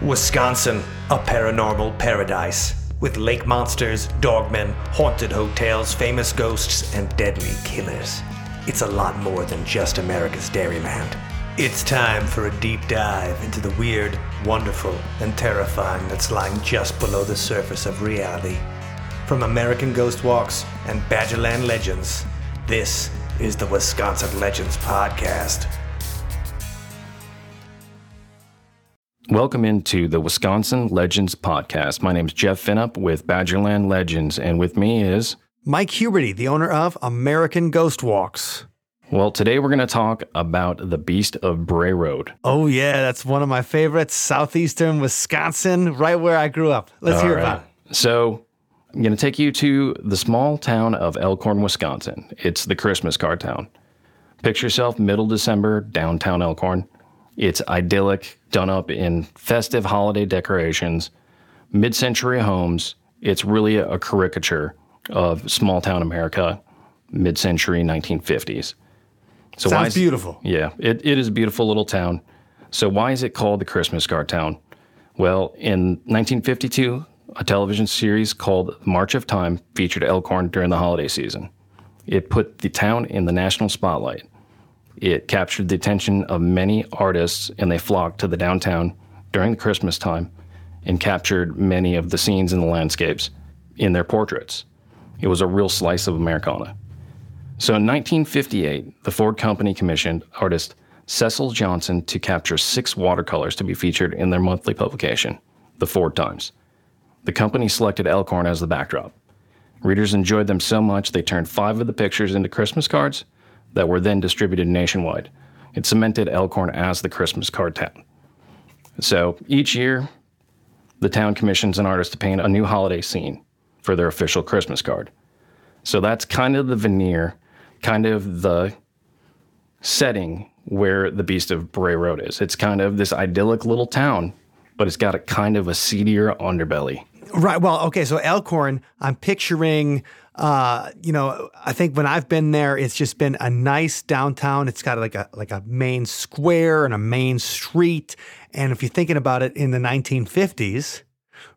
Wisconsin, a paranormal paradise. With lake monsters, dogmen, haunted hotels, famous ghosts, and deadly killers. It's a lot more than just America's Dairyland. It's time for a deep dive into the weird, wonderful, and terrifying that's lying just below the surface of reality. From American Ghost Walks and Badgerland Legends, this is the Wisconsin Legends Podcast. Welcome into the Wisconsin Legends Podcast. My name is Jeff Finup with Badgerland Legends, and with me is. Mike Huberty, the owner of American Ghost Walks. Well, today we're going to talk about the Beast of Bray Road. Oh, yeah, that's one of my favorites. Southeastern Wisconsin, right where I grew up. Let's All hear right. about it. So, I'm going to take you to the small town of Elkhorn, Wisconsin. It's the Christmas card town. Picture yourself middle December, downtown Elkhorn. It's idyllic, done up in festive holiday decorations, mid century homes. It's really a caricature of small town America, mid century 1950s. So why Sounds is- beautiful. yeah, it, it is a beautiful little town. So why is it called the Christmas card town? Well, in 1952, a television series called March of Time featured Elkhorn during the holiday season. It put the town in the national spotlight. It captured the attention of many artists, and they flocked to the downtown during the Christmas time and captured many of the scenes and the landscapes in their portraits. It was a real slice of Americana. So in 1958, the Ford Company commissioned artist Cecil Johnson to capture six watercolors to be featured in their monthly publication, The Ford Times. The company selected Elkhorn as the backdrop. Readers enjoyed them so much they turned five of the pictures into Christmas cards that were then distributed nationwide. It cemented Elkhorn as the Christmas card town. So each year, the town commissions an artist to paint a new holiday scene for their official Christmas card. So that's kind of the veneer, kind of the setting where the Beast of Bray Road is. It's kind of this idyllic little town, but it's got a kind of a seedier underbelly. Right. Well, okay. So Elkhorn, I'm picturing, uh, you know, I think when I've been there, it's just been a nice downtown. It's got like a like a main square and a main street. And if you're thinking about it in the 1950s,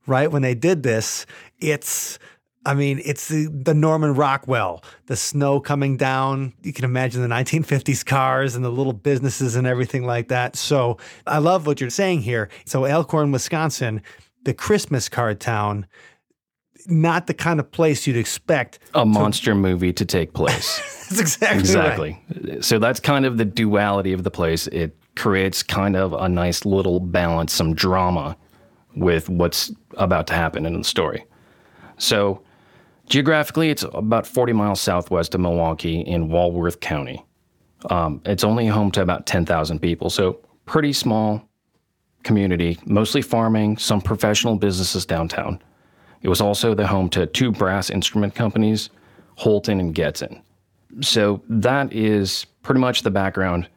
right when they did this, it's. I mean, it's the, the Norman Rockwell, the snow coming down. You can imagine the 1950s cars and the little businesses and everything like that. So I love what you're saying here. So, Elkhorn, Wisconsin, the Christmas card town, not the kind of place you'd expect. A monster movie to take place. That's exactly, right. exactly. So that's kind of the duality of the place. It creates kind of a nice little balance, some drama with what's about to happen in the story. So geographically, it's about 40 miles southwest of Milwaukee in Walworth County. Um, it's only home to about 10,000 people, so pretty small community, mostly farming, some professional businesses downtown. It was also the home to two brass instrument companies, Holton and Getzen. So that is pretty much the background.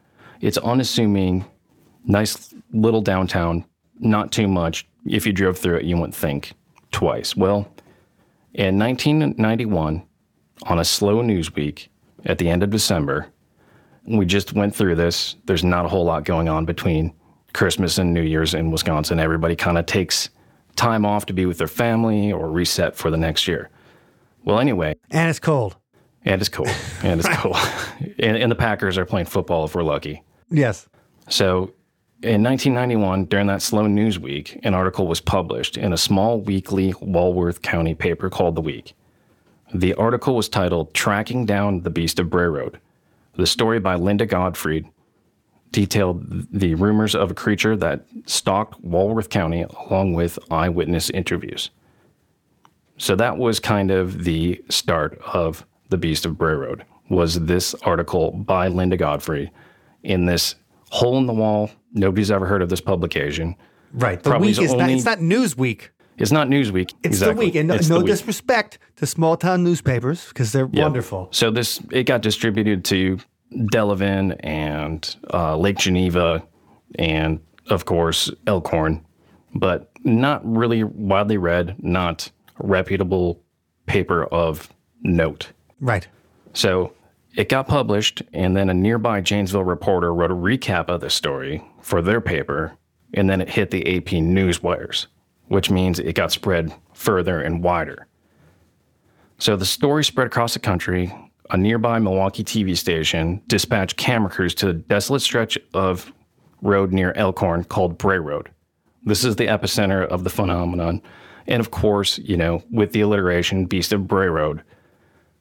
It's unassuming, nice little downtown, not too much. If you drove through it, you wouldn't think twice. Well, in 1991, on a slow news week at the end of December, we just went through this. There's not a whole lot going on between Christmas and New Year's in Wisconsin. Everybody kind of takes time off to be with their family or reset for the next year. Well, anyway, And it's cold. and it's cold. And it's cold. and, and the Packers are playing football if we're lucky. Yes. So in 1991, during that slow news week, an article was published in a small weekly Walworth County paper called The Week. The article was titled Tracking Down the Beast of Bray Road. The story by Linda Godfrey detailed the rumors of a creature that stalked Walworth County along with eyewitness interviews. So that was kind of the start of the Beast of Bray Road. Was this article by Linda Godfrey in this hole in the wall? Nobody's ever heard of this publication. Right. The Probably week is is not, it's not Newsweek. It's not Newsweek. It's exactly. the week. And no, no week. disrespect to small town newspapers because they're Yeah. wonderful. So this it got distributed to Delavan and uh, Lake Geneva, and of course Elkhorn, but not really widely read, not reputable paper of note. Right. So it got published, and then a nearby Janesville reporter wrote a recap of the story for their paper, and then it hit the AP news wires, which means it got spread further and wider. So the story spread across the country. A nearby Milwaukee TV station dispatched camera crews to a desolate stretch of road near Elkhorn called Bray Road. This is the epicenter of the phenomenon. And of course, you know, with the alliteration Beast of Bray Road,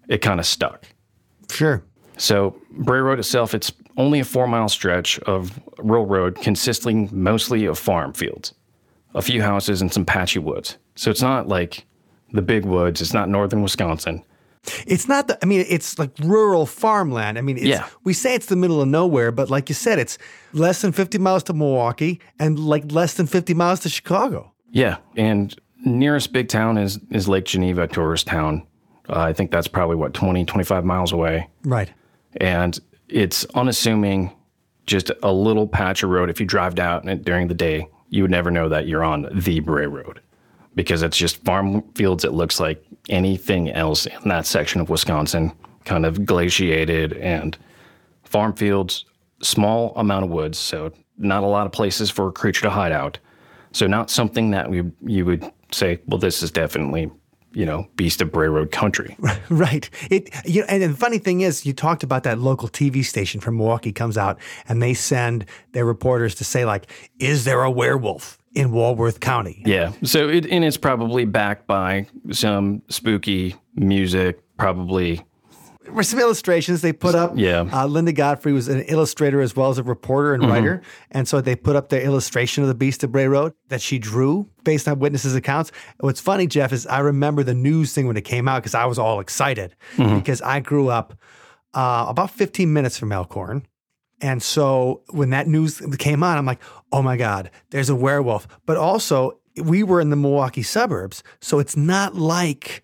it kind of stuck. Sure. So, Bray Road itself, it's only a four mile stretch of rural road consisting mostly of farm fields, a few houses, and some patchy woods. So, it's not like the big woods, it's not northern Wisconsin. It's not the, I mean, it's like rural farmland. I mean, it's, Yeah. we say it's the middle of nowhere, but like you said, it's less than 50 miles to Milwaukee and like less than 50 miles to Chicago. Yeah. And nearest big town is, is Lake Geneva tourist town. Uh, I think that's probably what, 20, 25 miles away. Right. and it's unassuming, just a little patch of road. If you drive down it during the day, you would never know that you're on the Bray Road because it's just farm fields. It looks like anything else in that section of Wisconsin, kind of glaciated and farm fields, small amount of woods, so not a lot of places for a creature to hide out. So not something that we you would say, well, this is definitely you know Beast of Bray Road country. Right. It you know, and the funny thing is, you talked about that local TV station from Milwaukee comes out and they send their reporters to say like, "Is there a werewolf in Walworth County?" Yeah. So it and it's probably backed by some spooky music, probably. Some illustrations they put up. Yeah. Uh, Linda Godfrey was an illustrator as well as a reporter and writer, and so they put up their illustration of the Beast of Bray Road that she drew based on witnesses' accounts. What's funny, Jeff, is I remember the news thing when it came out because I was all excited because I grew up uh, about 15 minutes from Elkhorn. And so when that news came on, I'm like, oh my God, there's a werewolf. But also, we were in the Milwaukee suburbs. So it's not like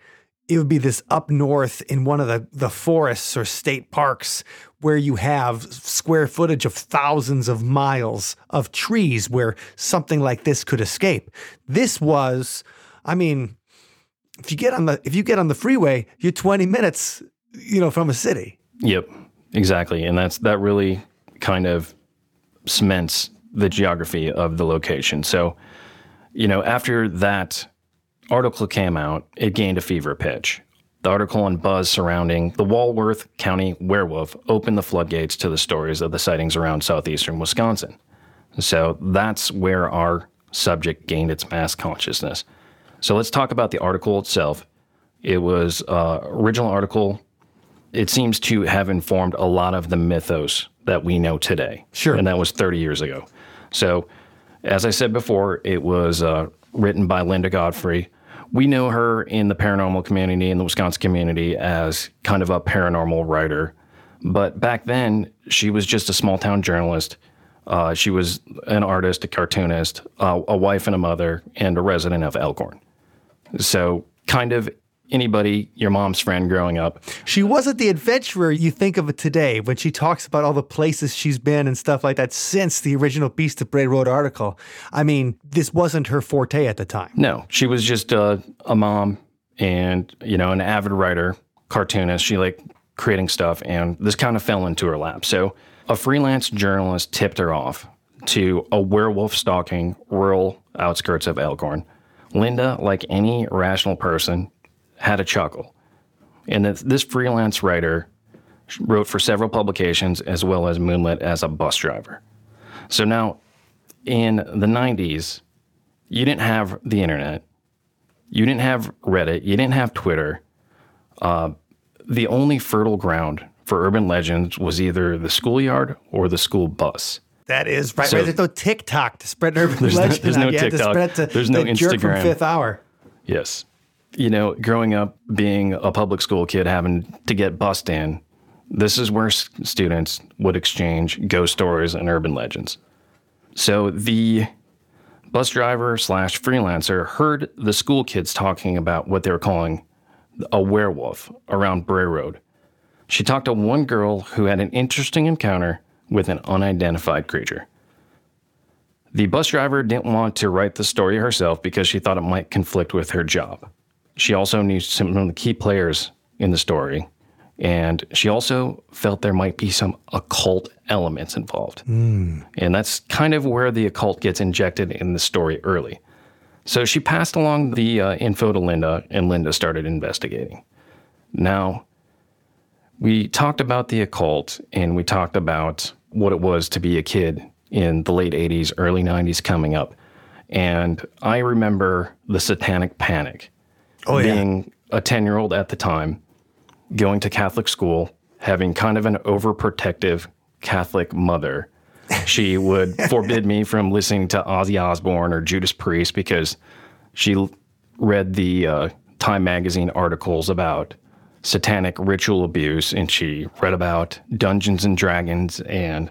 it would be this up north in one of the, the forests or state parks where you have square footage of thousands of miles of trees where something like this could escape. This was, I mean, if you get on the if you get on the freeway, you're 20 minutes, you know, from a city. Yep. Exactly. And that's that really kind of cements the geography of the location. So, you know, after that article came out, it gained a fever pitch. The article and buzz surrounding the Walworth County werewolf opened the floodgates to the stories of the sightings around southeastern Wisconsin. So that's where our subject gained its mass consciousness. So let's talk about the article itself. It was uh, original article. It seems to have informed a lot of the mythos that we know today. Sure. and that was 30 years ago. So, as I said before, it was uh, written by Linda Godfrey. We know her in the paranormal community, in the Wisconsin community, as kind of a paranormal writer. But back then, she was just a small town journalist. Uh, she was an artist, a cartoonist, uh, a wife and a mother, and a resident of Elkhorn. So, kind of anybody, your mom's friend growing up. She wasn't the adventurer you think of it today when she talks about all the places she's been and stuff like that since the original Beast of Bray Road article. I mean, this wasn't her forte at the time. No, she was just a, a mom and, you know, an avid writer, cartoonist. She liked creating stuff, and this kind of fell into her lap. So, a freelance journalist tipped her off to a werewolf stalking rural outskirts of Elkhorn. Linda, like any rational person, had a chuckle. And this freelance writer wrote for several publications as well as Moonlit as a bus driver. So now, in the 90s, you didn't have the internet, you didn't have Reddit, you didn't have Twitter. Uh, the only fertile ground for urban legends was either the schoolyard or the school bus. That is right. So- right. There's no TikTok to spread urban There's no- there's no TikTok. spread it to There's no the jerk from Instagram. Fifth Hour. Yes. You know, growing up being a public school kid, having to get bussed in, this is where s- students would exchange ghost stories and urban legends. So the bus driver slash freelancer heard the school kids talking about what they were calling a werewolf around Bray Road. She talked to one girl who had an interesting encounter with an unidentified creature. The bus driver didn't want to write the story herself because she thought it might conflict with her job. She also knew some of the key players in the story, And she also felt there might be some occult elements involved. And that's kind of where the occult gets injected in the story early. So she passed along the uh, info to Linda, and Linda started investigating. Now, we talked about the occult and we talked about what it was to be a kid in the late 80s, early 90s coming up. And I remember the satanic panic Oh, yeah. being a 10 year old at the time, going to Catholic school, having kind of an overprotective Catholic mother. She would forbid me from listening to Ozzy Osbourne or Judas Priest because she read the uh, Time magazine articles about satanic ritual abuse and she read about Dungeons and Dragons and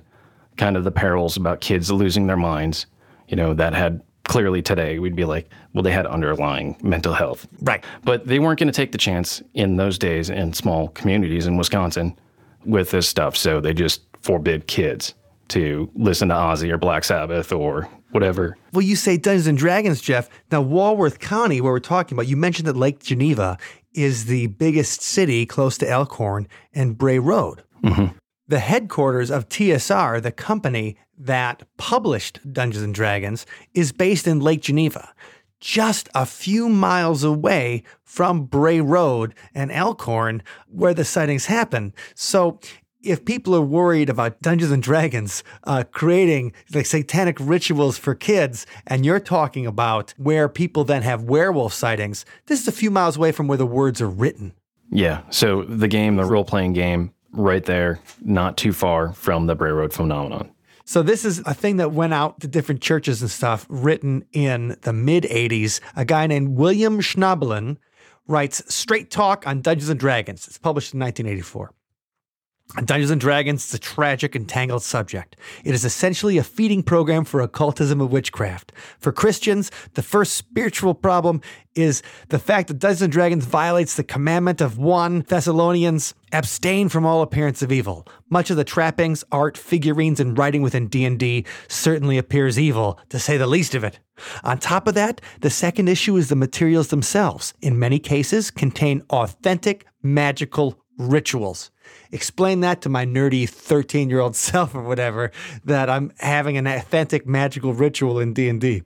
kind of the perils about kids losing their minds. You know, that had clearly today we'd be like, well, they had underlying mental health. Right. But they weren't going to take the chance in those days in small communities in Wisconsin with this stuff. So they just forbid kids to listen to Ozzy or Black Sabbath or whatever. Well, you say Dungeons and Dragons, Jeff. Now, Walworth County, where we're talking about, you mentioned that Lake Geneva is the biggest city close to Elkhorn and Bray Road. Mm-hmm. The headquarters of TSR, the company that published Dungeons and Dragons, is based in Lake Geneva, just a few miles away from Bray Road and Elkhorn, where the sightings happen. So if people are worried about Dungeons and Dragons uh, creating like satanic rituals for kids, and you're talking about where people then have werewolf sightings, this is a few miles away from where the words are written. Yeah. So the game, the role playing game, right there, not too far from the Bray Road phenomenon. So this is a thing that went out to different churches and stuff, written in the mid '80s. A guy named William Schnoebelen writes "Straight Talk on Dungeons and Dragons." It's published in 1984. Dungeons and Dragons is a tragic and tangled subject. It is essentially a feeding program for occultism and witchcraft. For Christians, the first spiritual problem is the fact that Dungeons and Dragons violates the commandment of 1 Thessalonians, abstain from all appearance of evil. Much of the trappings, art, figurines, and writing within D&D certainly appears evil, to say the least of it. On top of that, the second issue is the materials themselves, in many cases, contain authentic magical rituals. Explain that to my nerdy 13 year old self or whatever that I'm having an authentic magical ritual in D&D.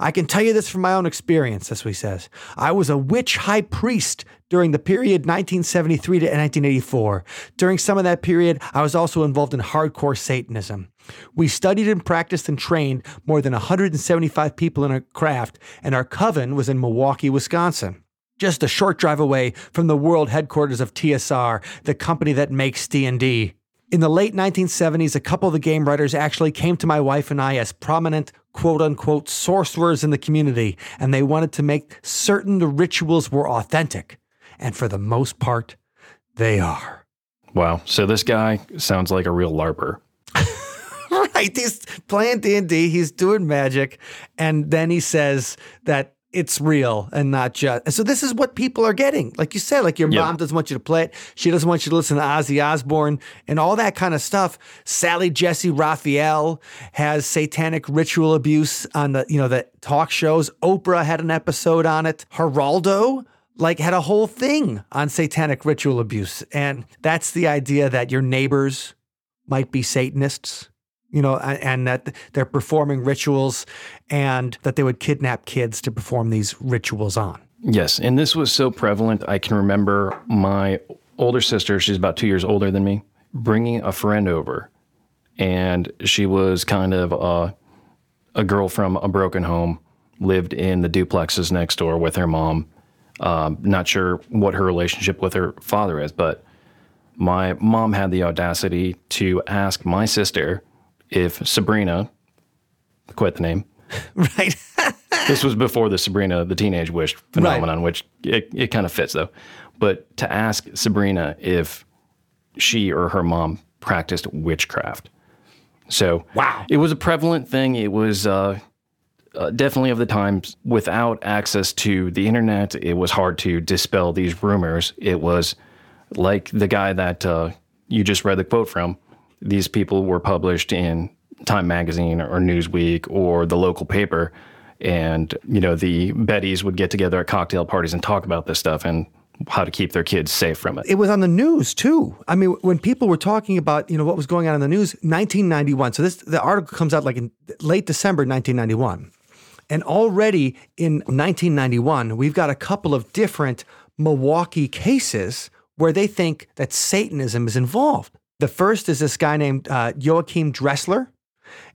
I can tell you this from my own experience, as we says. I was a witch high priest during the period 1973 to 1984. During some of that period, I was also involved in hardcore Satanism. We studied and practiced and trained more than 175 people in our craft, and our coven was in Milwaukee, Wisconsin just a short drive away from the world headquarters of TSR, the company that makes D&D. In the late 1970s, a couple of the game writers actually came to my wife and I as prominent quote unquote sorcerers in the community, and they wanted to make certain the rituals were authentic. And for the most part, they are. Wow. So this guy sounds like a real LARPer. right. He's playing D&D, he's doing magic, and then he says that it's real and not just. And so this is what people are getting. Like you said, like your Yeah. mom doesn't want you to play it. She doesn't want you to listen to Ozzy Osbourne and all that kind of stuff. Sally Jessy Raphael has satanic ritual abuse on the, you know, the talk shows. Oprah had an episode on it. Geraldo like had a whole thing on satanic ritual abuse. And that's the idea that your neighbors might be Satanists, you know, and, that they're performing rituals and that they would kidnap kids to perform these rituals on. Yes. And this was so prevalent. I can remember my older sister, she's about two years older than me, bringing a friend over. And she was kind of a, a girl from a broken home, lived in the duplexes next door with her mom. Um, not sure what her relationship with her father is, but my mom had the audacity to ask my sister if Sabrina, quite the name, Right. this was before the Sabrina, the teenage witch phenomenon, which it, it kind of fits though. But to ask Sabrina if she or her mom practiced witchcraft. So Wow. it was a prevalent thing. It was uh, uh, definitely of the times without access to the internet. It was hard to dispel these rumors. It was like the guy that uh, you just read the quote from. These people were published in Time Magazine or Newsweek or the local paper, and you know the Bettys would get together at cocktail parties and talk about this stuff. And how to keep their kids safe from it. It was on the news too. I mean, when people were talking about you know what was going on in the news, 1991. So this the article comes out like in late December 1991, and already in 1991 we've got a couple of different Milwaukee cases where they think that Satanism is involved. The first is this guy named uh, Joachim Dressler,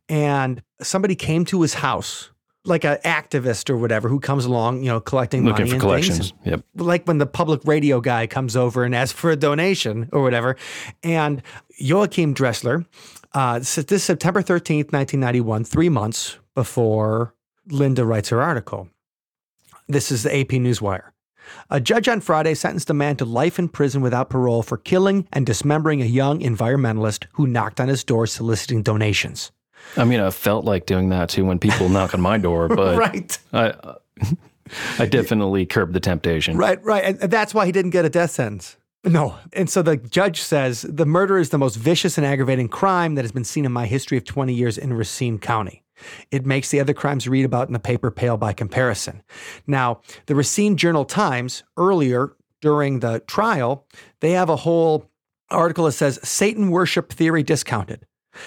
and somebody came to his house like an activist or whatever who comes along, you know, collecting Looking money for and collections. things. Yep. Like when the public radio guy comes over and asks for a donation or whatever. And Joachim Dressler, uh, this this September 13th, 1991, three months before Linda writes her article. This is the AP Newswire. A judge on Friday sentenced a man to life in prison without parole for killing and dismembering a young environmentalist who knocked on his door soliciting donations. I mean, I felt like doing that too when people knock on my door, but Right. I, uh, I definitely curbed the temptation. Right, right. And that's why he didn't get a death sentence. No. And so the judge says the murder is the most vicious and aggravating crime that has been seen in my history of 20 years in Racine County. It makes the other crimes read about in the paper pale by comparison. Now, the Racine Journal Times, earlier during the trial, they have a whole article that says Satan worship theory discounted.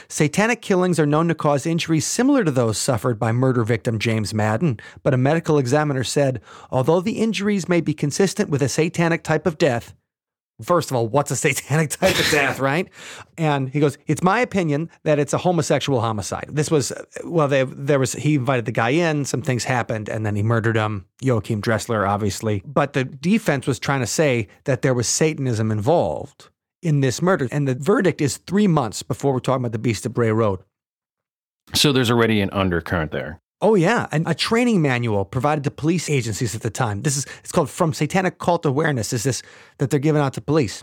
Satanic killings are known to cause injuries similar to those suffered by murder victim James Madden, but a medical examiner said, although the injuries may be consistent with a satanic type of death, First of all, what's a satanic type of death, right? And he goes, "It's my opinion that it's a homosexual homicide." This was well, they, there was he invited the guy in, some things happened, and then he murdered him. Joachim Dressler, obviously, but the defense was trying to say that there was Satanism involved in this murder, and the verdict is three months before we're talking about the Beast of Bray Road. So there's already an undercurrent there. Oh yeah, and a training manual provided to police agencies at the time. This is it's called From Satanic Cult Awareness. Is this that they're giving out to police?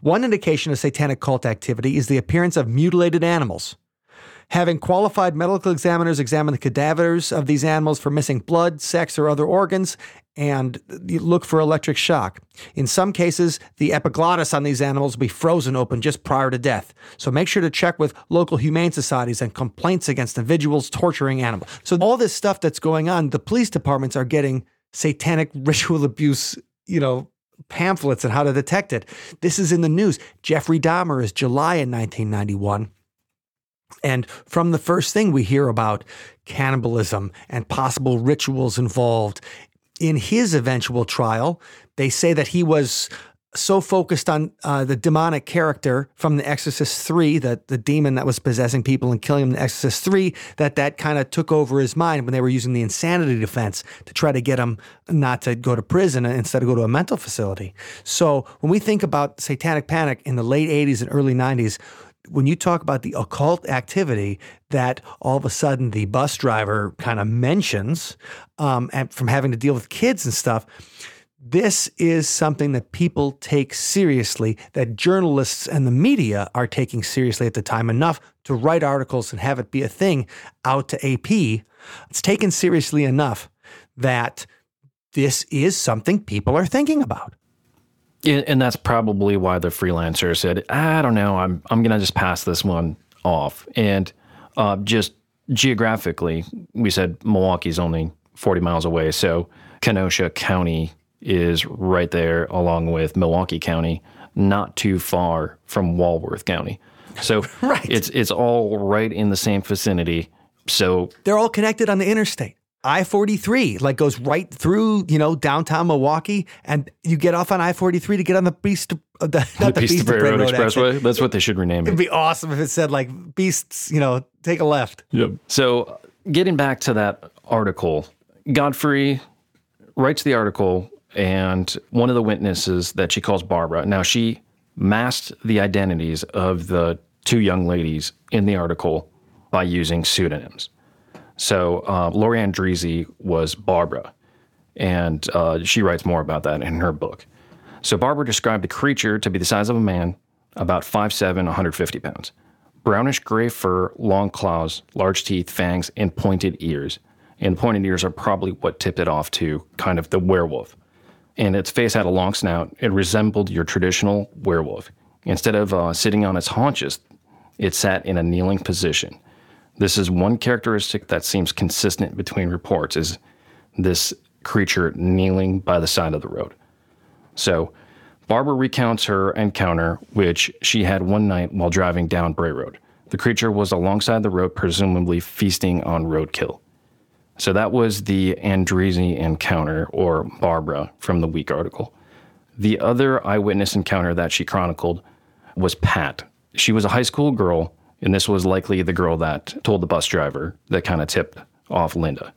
One indication of satanic cult activity is the appearance of mutilated animals. Having qualified medical examiners examine the cadavers of these animals for missing blood, sex, or other organs, and look for electric shock. In some cases, the epiglottis on these animals will be frozen open just prior to death. So make sure to check with local humane societies and complaints against individuals torturing animals. So all this stuff that's going on, the police departments are getting satanic ritual abuse, you know, pamphlets and how to detect it. This is in the news. Jeffrey Dahmer is July in 1991. And from the first thing we hear about cannibalism and possible rituals involved in his eventual trial, they say that he was so focused on uh, the demonic character from The Exorcist 3, that the demon that was possessing people and killing them in The Exorcist 3, that that kind of took over his mind when they were using the insanity defense to try to get him not to go to prison and instead of go to a mental facility. So when we think about satanic panic in the late 80s and early 90s, when you talk about the occult activity that all of a sudden the bus driver kind of mentions um, and from having to deal with kids and stuff, this is something that people take seriously, that journalists and the media are taking seriously at the time enough to write articles and have it be a thing out to AP. It's taken seriously enough that this is something people are thinking about. And and that's probably why the freelancer said, I don't know, I'm, I'm going to just pass this one off. And uh, just geographically, we said Milwaukee's only 40 miles away. So Kenosha County is right there along with Milwaukee County, not too far from Walworth County. So Right. it's it's all right in the same vicinity. So They're all connected on the interstate. I 43 like goes right through, you know, downtown Milwaukee, and you get off on I 43 to get on the Beast, uh, the, not the Beast of Bray Road actually. Expressway, that's what they should rename It'd it. be awesome if it said like Beasts, you know, take a left. Yep. So getting back to that article, Godfrey writes the article, and one of the witnesses that she calls Barbara. Now she masked the identities of the two young ladies in the article by using pseudonyms. So uh, Lori Endrizzi was Barbara, and uh, she writes more about that in her book. So Barbara described the creature to be the size of a man, about 5'7", 150 pounds. Brownish gray fur, long claws, large teeth, fangs, and pointed ears. And pointed ears are probably what tipped it off to kind of the werewolf. And its face had a long snout. It resembled your traditional werewolf. Instead of uh, sitting on its haunches, it sat in a kneeling position. This is one characteristic that seems consistent between reports is this creature kneeling by the side of the road. So, Barbara recounts her encounter, which she had one night while driving down Bray Road. The creature was alongside the road, presumably feasting on roadkill. So that was the Endrizzi encounter, or Barbara, from the Week article. The other eyewitness encounter that she chronicled was Pat. She was a high school girl, and this was likely the girl that told the bus driver that kind of tipped off Linda.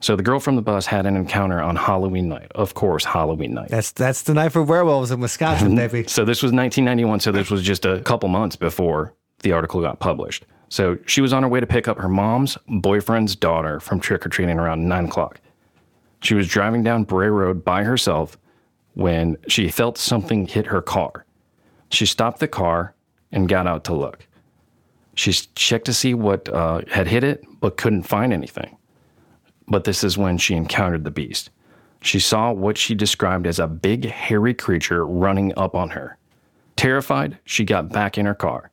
So the girl from the bus had an encounter on Halloween night. Of course, Halloween night. That's that's the night for werewolves in Wisconsin, baby. So this was 1991. So this was just a couple months before the article got published. So she was on her way to pick up her mom's boyfriend's daughter from trick or treating around nine o'clock. She was driving down Bray Road by herself when she felt something hit her car. She stopped the car and got out to look. She checked to see what uh, had hit it, but couldn't find anything. But this is when she encountered the beast. She saw what she described as a big, hairy creature running up on her. Terrified, she got back in her car.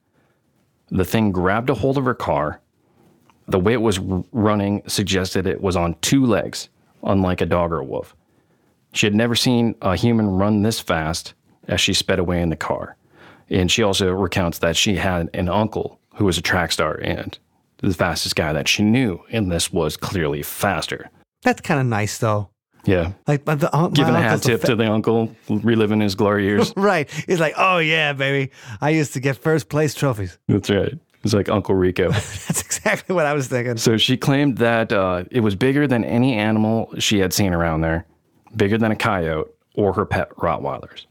The thing grabbed a hold of her car. The way it was running suggested it was on two legs, unlike a dog or a wolf. She had never seen a human run this fast as she sped away in the car. And she also recounts that she had an uncle who was a track star and the fastest guy that she knew, and this was clearly faster. That's kind of nice, though. Yeah. Like the, my Giving a hat tip fa- to the uncle, reliving his glory years. right. He's like, oh yeah, baby. I used to get first place trophies. That's right. It's like Uncle Rico. That's exactly what I was thinking. So she claimed that uh, it was bigger than any animal she had seen around there, bigger than a coyote or her pet Rottweilers.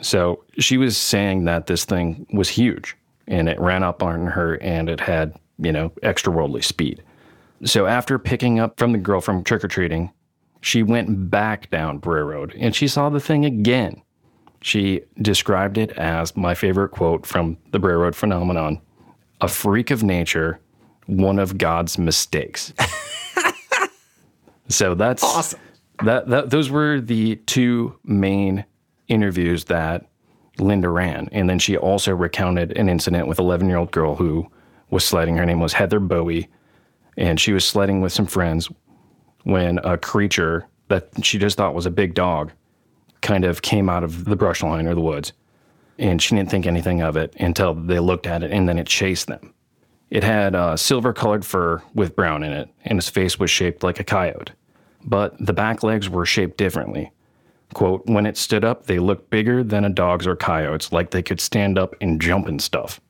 So she was saying that this thing was huge and it ran up on her and it had, you know, extraworldly speed. So after picking up from the girl from trick or treating, she went back down Bray Road and she saw the thing again. She described it as my favorite quote from the Bray Road phenomenon a freak of nature, one of God's mistakes. so that's Awesome. That, that those were the two main interviews that Linda ran, and then she also recounted an incident with 11 year old girl who was sledding. Her name was Heather Bowey, and she was sledding with some friends when a creature that she just thought was a big dog kind of came out of the brush line or the woods, and she didn't think anything of it until they looked at it, and then it chased them. It had uh, silver colored fur with brown in it, and its face was shaped like a coyote. But the back legs were shaped differently. Quote, when it stood up, they looked bigger than a dog's or coyote's, like they could stand up and jump and stuff.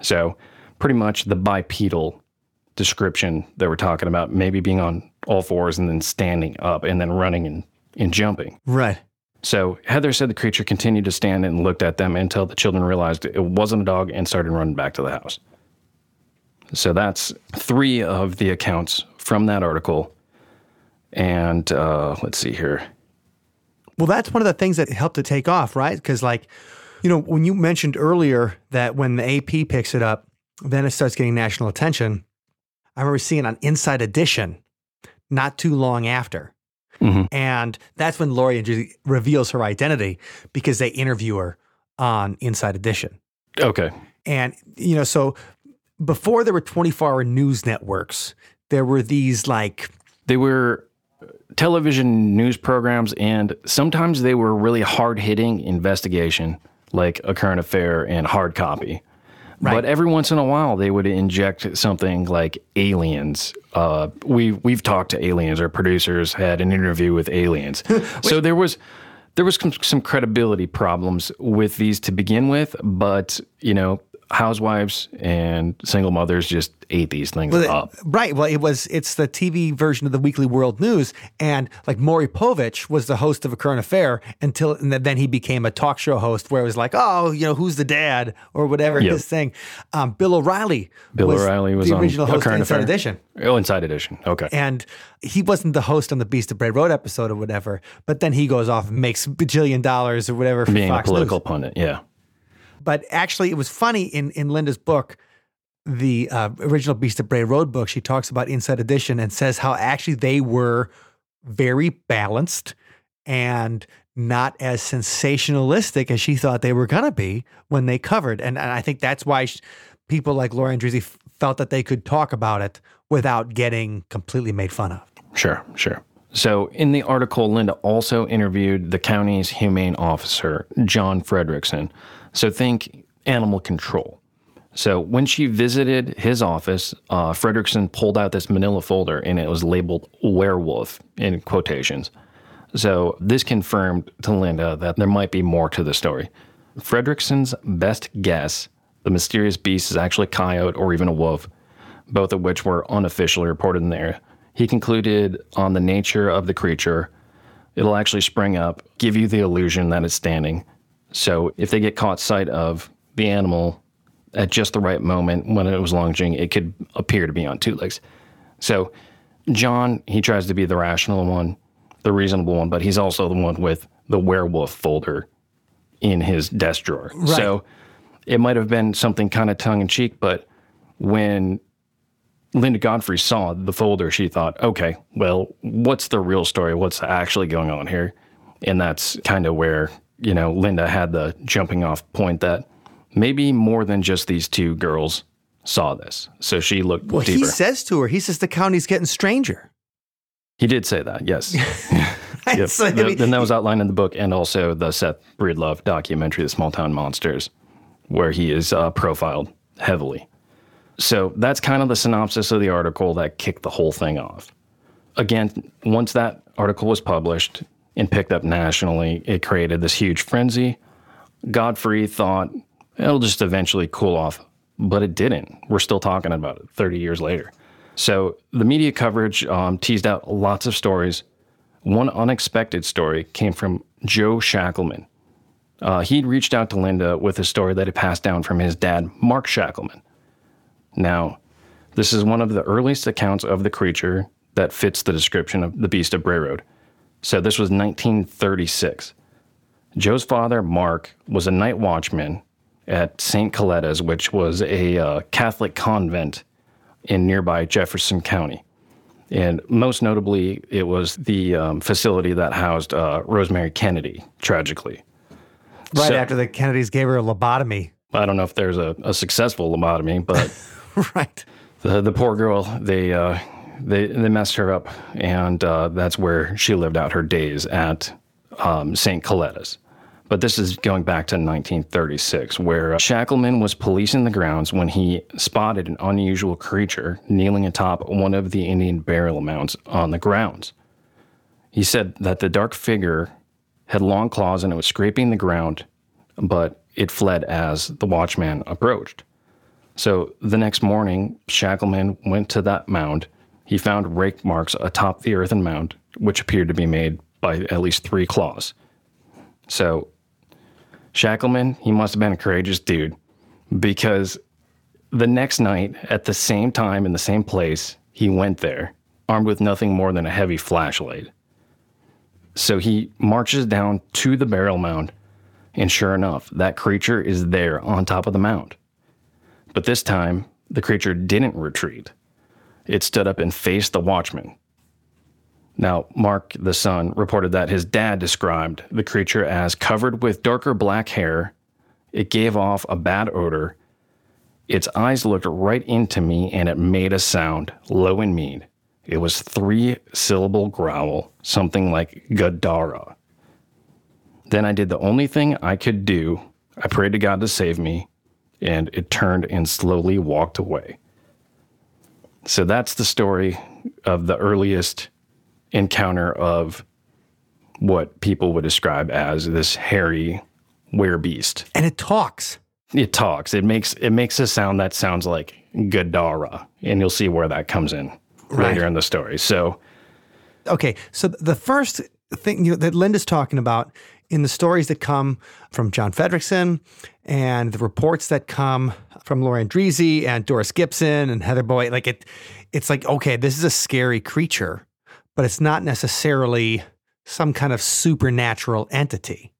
So, pretty much the bipedal description that we're talking about, maybe being on all fours and then standing up and then running and, and jumping. Right. So Heather said the creature continued to stand and looked at them until the children realized it wasn't a dog and started running back to the house. So that's three of the accounts from that article. And uh, let's see here. Well, that's one of the things that helped it take off, right? Because, like, you know, when you mentioned earlier that when the AP picks it up, then it starts getting national attention. I remember seeing on Inside Edition not too long after. Mm-hmm. And that's when Lori reveals her identity because they interview her on Inside Edition. Okay. And, you know, so before there were 24 hour news networks, there were these like, They were television news programs, and sometimes they were really hard hitting investigation, like a current affair and hard copy. But every once in a while, they would inject something like aliens. Uh, we we've talked to aliens. Our producers had an interview with aliens, so there was there was some, some credibility problems with these to begin with. But you know, housewives and single mothers just ate these things Well, up. Right. Well, it was it's the TV version of the Weekly World News, and like Maury Povich was the host of a current affair until and then he became a talk show host where it was like, oh, you know, who's the dad or whatever Yep. his thing. Um, Bill O'Reilly. Bill O'Reilly was the on original host of Inside Affair. Edition. Oh, Inside Edition. Okay. And he wasn't the host on the Beast of Bray Road episode or whatever, but then he goes off and makes bajillion dollars or whatever for Being Fox a political News. pundit. Yeah. But actually, it was funny in, in Linda's book, the uh, original Beast of Bray Road book. She talks about Inside Edition and says how actually they were very balanced and not as sensationalistic as she thought they were going to be when they covered. And, and I think that's why sh people like Laura Endrizzi f- felt that they could talk about it without getting completely made fun of. Sure, sure. So, in the article, Linda also interviewed the county's humane officer, John Frederickson. So, think animal control. So, when she visited his office, uh, Frederickson pulled out this manila folder and it was labeled werewolf in quotations. So, this confirmed to Linda that there might be more to the story. Frederickson's best guess the mysterious beast is actually a coyote or even a wolf, both of which were unofficially reported in there. He concluded on the nature of the creature. It'll actually spring up, give you the illusion that it's standing. So if they get caught sight of the animal at just the right moment when it was lunging, it could appear to be on two legs. So John, he tries to be the rational one, the reasonable one, but he's also the one with the werewolf folder in his desk drawer. Right. So it might have been something kind of tongue in cheek, but when Linda Godfrey saw the folder, she thought, okay, well, what's the real story? What's actually going on here? And that's kind of where, you know, Linda had the jumping off point that maybe more than just these two girls saw this. So she looked Well, deeper. he says to her, he says the county's getting stranger. He did say that, yes. Yep. So, I mean, then that was outlined in the book and also the Seth Breedlove documentary, The Small Town Monsters, where he is uh, profiled heavily. So that's kind of the synopsis of the article that kicked the whole thing off. Again, once that article was published and picked up nationally, it created this huge frenzy. Godfrey thought it'll just eventually cool off, but it didn't. We're still talking about it 30 years later. So the media coverage um, teased out lots of stories. One unexpected story came from Joe Shackleman. Uh, he'd reached out to Linda with a story that had passed down from his dad, Mark Shackleman. Now, this is one of the earliest accounts of the creature that fits the description of the Beast of Bray Road. So this was 1936. Joe's father, Mark, was a night watchman at St. Coletta's, which was a uh, Catholic convent in nearby Jefferson County. And most notably, it was the um, facility that housed uh, Rosemary Kennedy, tragically. right so- after the Kennedys gave her a lobotomy. I don't know if there's a, a successful lobotomy, but right. the, the poor girl, they, uh, they, they messed her up. And uh, that's where she lived out her days at um, St. Coletta's. But this is going back to 1936, where uh, Shackleman was policing the grounds when he spotted an unusual creature kneeling atop one of the Indian burial mounds on the grounds. He said that the dark figure had long claws and it was scraping the ground, but it fled as the watchman approached. So the next morning, Shackleman went to that mound. He found rake marks atop the earthen mound, which appeared to be made by at least three claws. So Shackleman, he must have been a courageous dude because the next night, at the same time in the same place, he went there, armed with nothing more than a heavy flashlight. So he marches down to the burial mound, and sure enough, that creature is there on top of the mound. But this time, the creature didn't retreat. It stood up and faced the watchman. Now, Mark, the son, reported that his dad described the creature as covered with darker black hair. It gave off a bad odor. Its eyes looked right into me and it made a sound, low and mean. It was three syllable growl, something like Gadara. Then I did the only thing I could do. I prayed to God to save me, and it turned and slowly walked away. So that's the story of the earliest encounter of what people would describe as this hairy werebeast. And it talks. It talks. It makes it makes a sound that sounds like Gadara, and you'll see where that comes in Right. later in the story. So Okay, so the first thing you know, that Linda's talking about in the stories that come from John Fredrickson and the reports that come from Laura Endrizzi and Doris Gipson and Heather Boyd, like it, it's like okay, this is a scary creature, but it's not necessarily some kind of supernatural entity.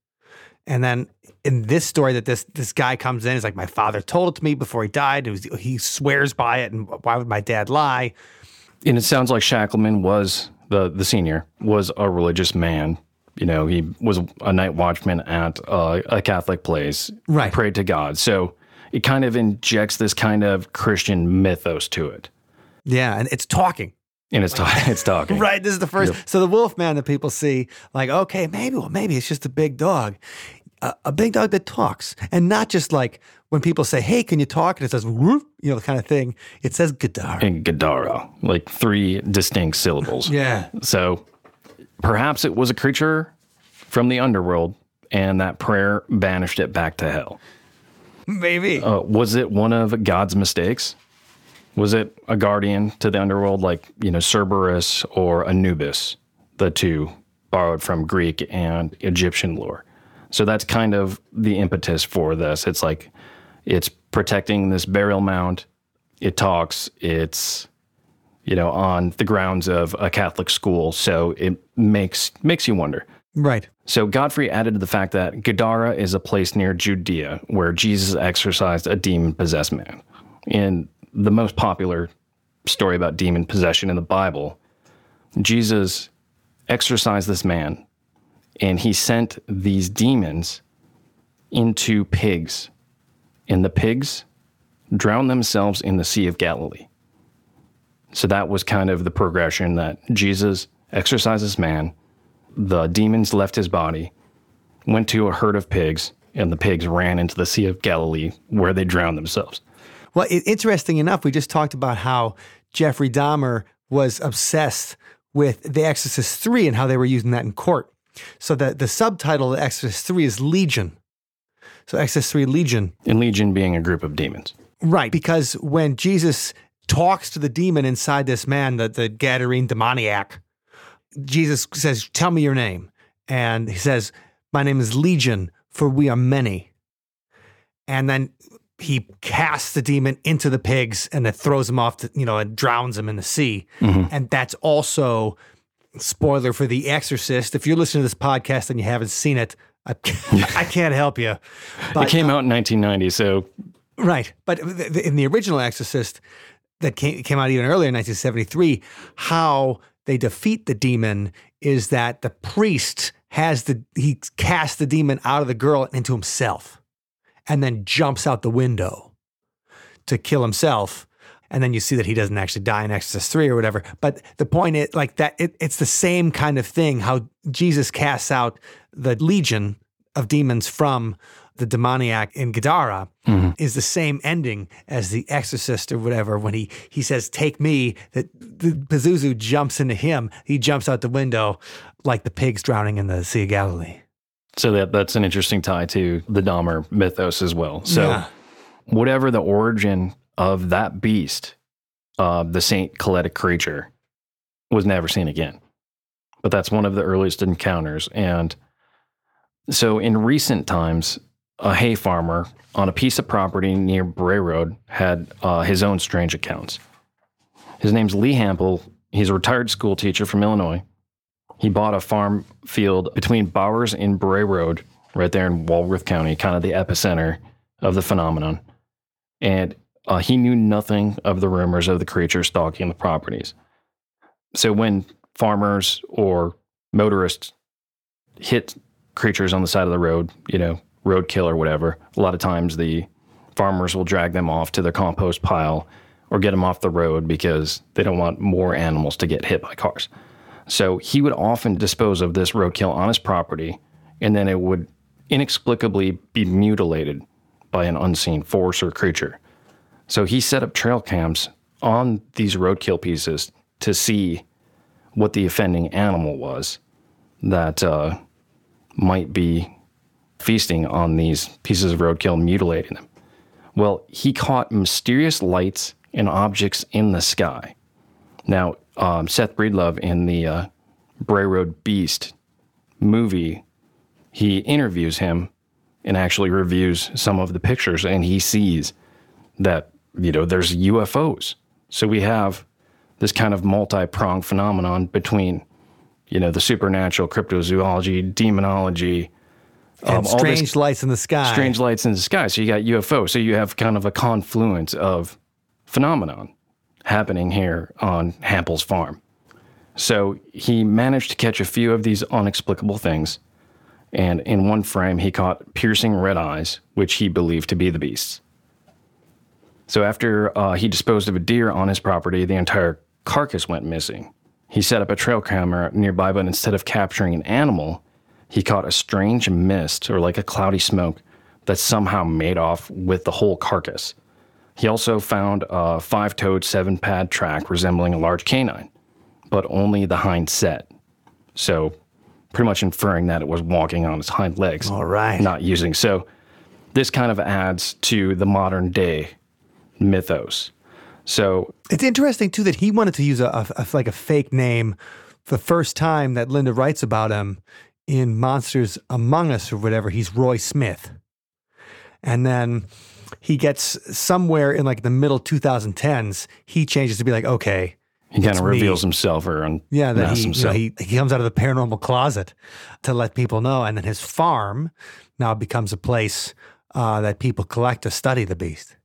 And then in this story that this this guy comes in, is like my father told it to me before he died. It was, he swears by it, and why would my dad lie? and it sounds like Shackleman was the the senior was a religious man. You know, he was a night watchman at uh, a Catholic place, Right. Prayed to God, so it kind of injects this kind of Christian mythos to it. Yeah, and it's talking. And it's, ta- it's talking. Right. This is the first. So the wolf man that people see, like, okay, maybe, well, maybe it's just a big dog. A, a big dog that talks. And not just like when people say, hey, can you talk? And it says, whoop, you know, the kind of thing. It says Gadara. And Gadara, like three distinct syllables. Yeah. So perhaps it was a creature from the underworld and that prayer banished it back to hell. Maybe. Uh, was it one of God's mistakes? Was it a guardian to the underworld like, you know, Cerberus or Anubis, the two borrowed from Greek and Egyptian lore? So that's kind of the impetus for this. It's like it's protecting this burial mound. It talks. It's you know on the grounds of a Catholic school, so it makes makes you wonder. Right. So Godfrey added to the fact that Gadara is a place near Judea where Jesus exorcised a demon possessed man. In the most popular story about demon possession in the Bible, Jesus exorcised this man and he sent these demons into pigs. And the pigs drowned themselves in the Sea of Galilee. So that was kind of the progression that Jesus exorcised this man the demons left his body, went to a herd of pigs, and the pigs ran into the Sea of Galilee where they drowned themselves. Well, it, interesting enough, we just talked about how Jeffrey Dahmer was obsessed with The Exorcist 3 and how they were using that in court. So the, the subtitle of Exorcist 3 is Legion. So Exorcist 3 Legion. And Legion being a group of demons. Right. Because when Jesus talks to the demon inside this man, the, the Gadarene demoniac, Jesus says, Tell me your name. And he says, My name is Legion, for we are many. And then he casts the demon into the pigs and it throws him off, to, you know, and drowns him in the sea. Mm-hmm. And that's also spoiler for The Exorcist. If you're listening to this podcast and you haven't seen it, I, I can't help you. But, It came out in 1990, so Right. But in the original Exorcist that came, came out even earlier in 1973, how they defeat the demon is that the priest has the, he casts the demon out of the girl into himself and then jumps out the window to kill himself. And then you see that he doesn't actually die in Exorcist 3 or whatever. But the point is, like that, it, it's the same kind of thing how Jesus casts out the legion of demons from the demoniac in Gadara is the same ending as the exorcist or whatever when he he says take me that the Pazuzu jumps into him he jumps out the window like the pigs drowning in the Sea of Galilee so that that's an interesting tie to the Dahmer mythos as well. So Yeah. whatever the origin of that beast, uh, the Saint Coletic creature, was never seen again. But that's one of the earliest encounters. And so in recent times, a hay farmer on a piece of property near Bray Road had uh, his own strange accounts. His name's Lee Hample. He's a retired school teacher from Illinois. He bought a farm field between Bowers and Bray Road, right there in Walworth County, kind of the epicenter of the phenomenon. And uh, he knew nothing of the rumors of the creature stalking the properties. So when farmers or motorists hit creatures on the side of the road, you know, roadkill or whatever, a lot of times the farmers will drag them off to their compost pile or get them off the road because they don't want more animals to get hit by cars. So he would often dispose of this roadkill on his property, and then it would inexplicably be mutilated by an unseen force or creature. So he set up trail cams on these roadkill pieces to see what the offending animal was that uh, might be feasting on these pieces of roadkill mutilating them. Well, he caught mysterious lights and objects in the sky. Now, um, Seth Breedlove in the uh, Bray Road Beast movie, he interviews him and actually reviews some of the pictures, and he sees that you know there's UFOs. So we have this kind of multi-pronged phenomenon between you know the supernatural, cryptozoology, demonology, um, all this strange lights in the sky strange lights in the sky. So you got UFO. So you have kind of a confluence of phenomenon happening here on Hample's farm. So he managed to catch a few of these unexplicable things. And in one frame, he caught piercing red eyes, which he believed to be the beasts. So after uh, he disposed of a deer on his property, the entire carcass went missing. He set up a trail camera nearby, but instead of capturing an animal, he caught a strange mist or like a cloudy smoke that somehow made off with the whole carcass. He also found a five toed, seven pad track resembling a large canine, but only the hind set. So, pretty much inferring that it was walking on its hind legs, All right. not using. So, this kind of adds to the modern day mythos. So, It's interesting too that he wanted to use a, a- a- like a fake name. The first time that Linda writes about him in Monsters Among Us or whatever, he's Roy Smith, and then he gets somewhere in like the middle 2010s, he changes to be like, okay, he kind of me. reveals himself or un- yeah, that he, you know, he he comes out of the paranormal closet to let people know, and then his farm now becomes a place uh, that people collect to study the beast.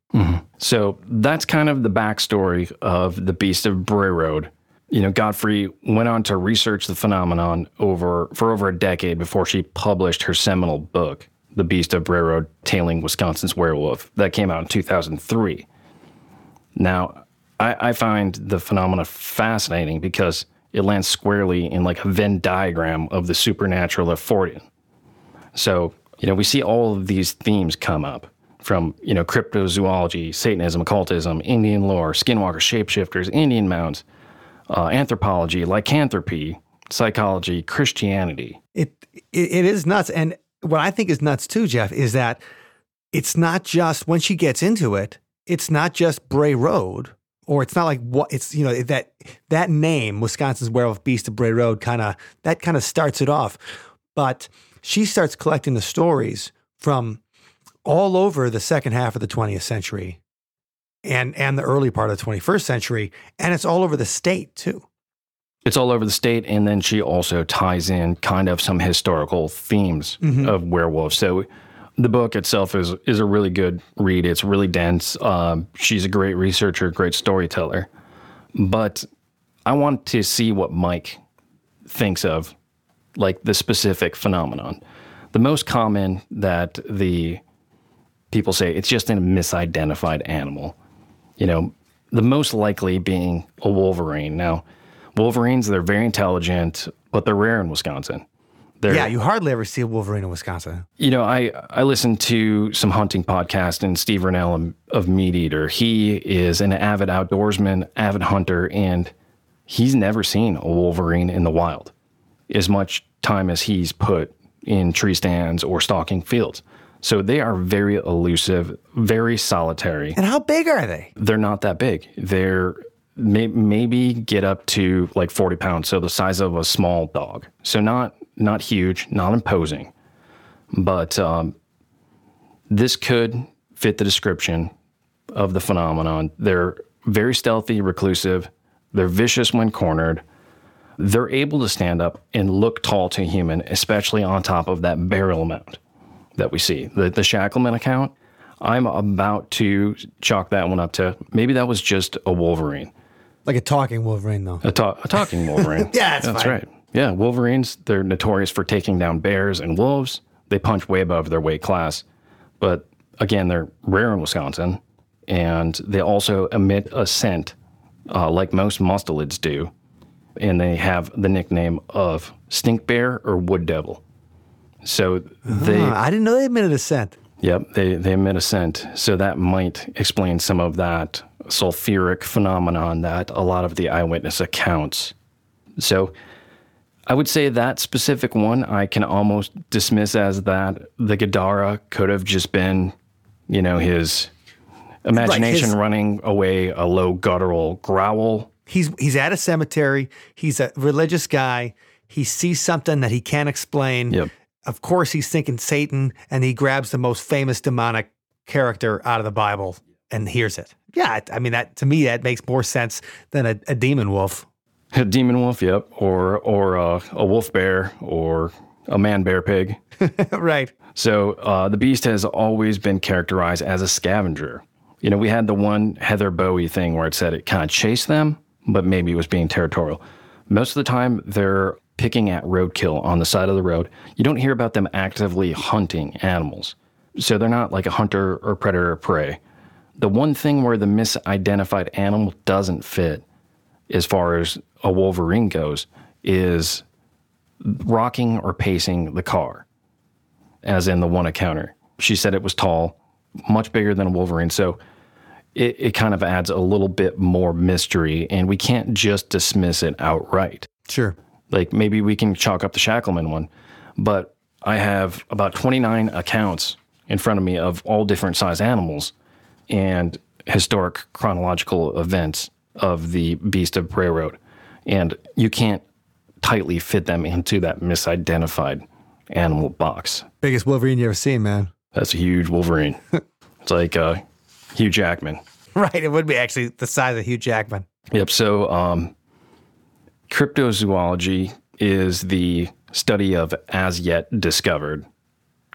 So that's kind of the backstory of the Beast of Bray Road. You know, Godfrey went on to research the phenomenon over for over a decade before she published her seminal book, The Beast of Bray Road: Tailing Wisconsin's Werewolf, that came out in 2003. Now, I, I find the phenomena fascinating because it lands squarely in like a Venn diagram of the supernatural of Fortean. So, you know, we see all of these themes come up from, you know, cryptozoology, Satanism, occultism, Indian lore, skinwalker shapeshifters, Indian mounds, uh, anthropology, lycanthropy, psychology, Christianity. It, it it is nuts, and what I think is nuts too, Jeff, is that it's not just when she gets into it. It's not just Bray Road, or it's not like what it's you know that that name, Wisconsin's Werewolf Beast of Bray Road, kind of that kind of starts it off. But she starts collecting the stories from all over the second half of the 20th century, and and the early part of the 21st century, and it's all over the state too. It's all over the state, and then she also ties in kind of some historical themes of werewolves. So the book itself is is a really good read. It's really dense. Um, she's a great researcher, great storyteller. But I want to see what Mike thinks of, like the specific phenomenon. The most common that the people say it's just a misidentified animal. You know, the most likely being a wolverine. Now, wolverines they're very intelligent, but they're rare in Wisconsin. They're, Yeah, you hardly ever see a Wolverine in Wisconsin. you know, I I listened to some hunting podcast and Steve Rinella of, of Meat Eater. He is an avid outdoorsman, avid hunter, and he's never seen a wolverine in the wild as much time as he's put in tree stands or stalking fields. So they are very elusive, very solitary. And how big are they? They're not that big. They're may, maybe get up to like 40 pounds, so the size of a small dog. So not not huge, not imposing, but um, this could fit the description of the phenomenon. They're very stealthy, reclusive. They're vicious when cornered. They're able to stand up and look tall to a human, especially on top of that burial mound that we see. The, the Schackelman account, I'm about to chalk that one up to maybe that was just a Wolverine, Like a talking Wolverine, though. a, ta- a talking Wolverine. Yeah, that's fine. right. Yeah, Wolverines, they're notorious for taking down bears and wolves. They punch way above their weight class. But again, they're rare in Wisconsin. And they also emit a scent, uh, like most mustelids do. And they have the nickname of stink bear or wood devil. So they, Huh, I didn't know they admitted a scent. Yep, they, they emit a scent. So that might explain some of that sulfuric phenomenon that a lot of the eyewitness accounts. So I would say that specific one I can almost dismiss as that the Gadara could have just been, you know, his imagination his- running away a low guttural growl. He's he's at a cemetery. He's a religious guy. He sees something that he can't explain. Yep. Of course, he's thinking Satan, and he grabs the most famous demonic character out of the Bible and hears it. Yeah, I mean that to me that makes more sense than a, a demon wolf. A demon wolf, yep, or or uh, a wolf bear, or a man bear pig. right. So uh, the beast has always been characterized as a scavenger. You know, we had the one Heather Bowey thing where it said it kind of chased them, but maybe it was being territorial. Most of the time, they're picking at roadkill on the side of the road. You don't hear about them actively hunting animals. So they're not like a hunter or predator or prey. The one thing where the misidentified animal doesn't fit as far as a Wolverine goes is rocking or pacing the car, as in the one encounter. She said it was tall, much bigger than a Wolverine. So it, it kind of adds a little bit more mystery, and we can't just dismiss it outright. Sure. Like maybe we can chalk up the Schackelman one, but I have about 29 accounts in front of me of all different size animals and historic chronological events of the Beast of Bray Road. And you can't tightly fit them into that misidentified animal box. Biggest Wolverine you ever seen, man. That's a huge Wolverine. it's like uh, Hugh Jackman. Right. It would be actually the size of Hugh Jackman. Yep. So, um, cryptozoology is the study of as yet discovered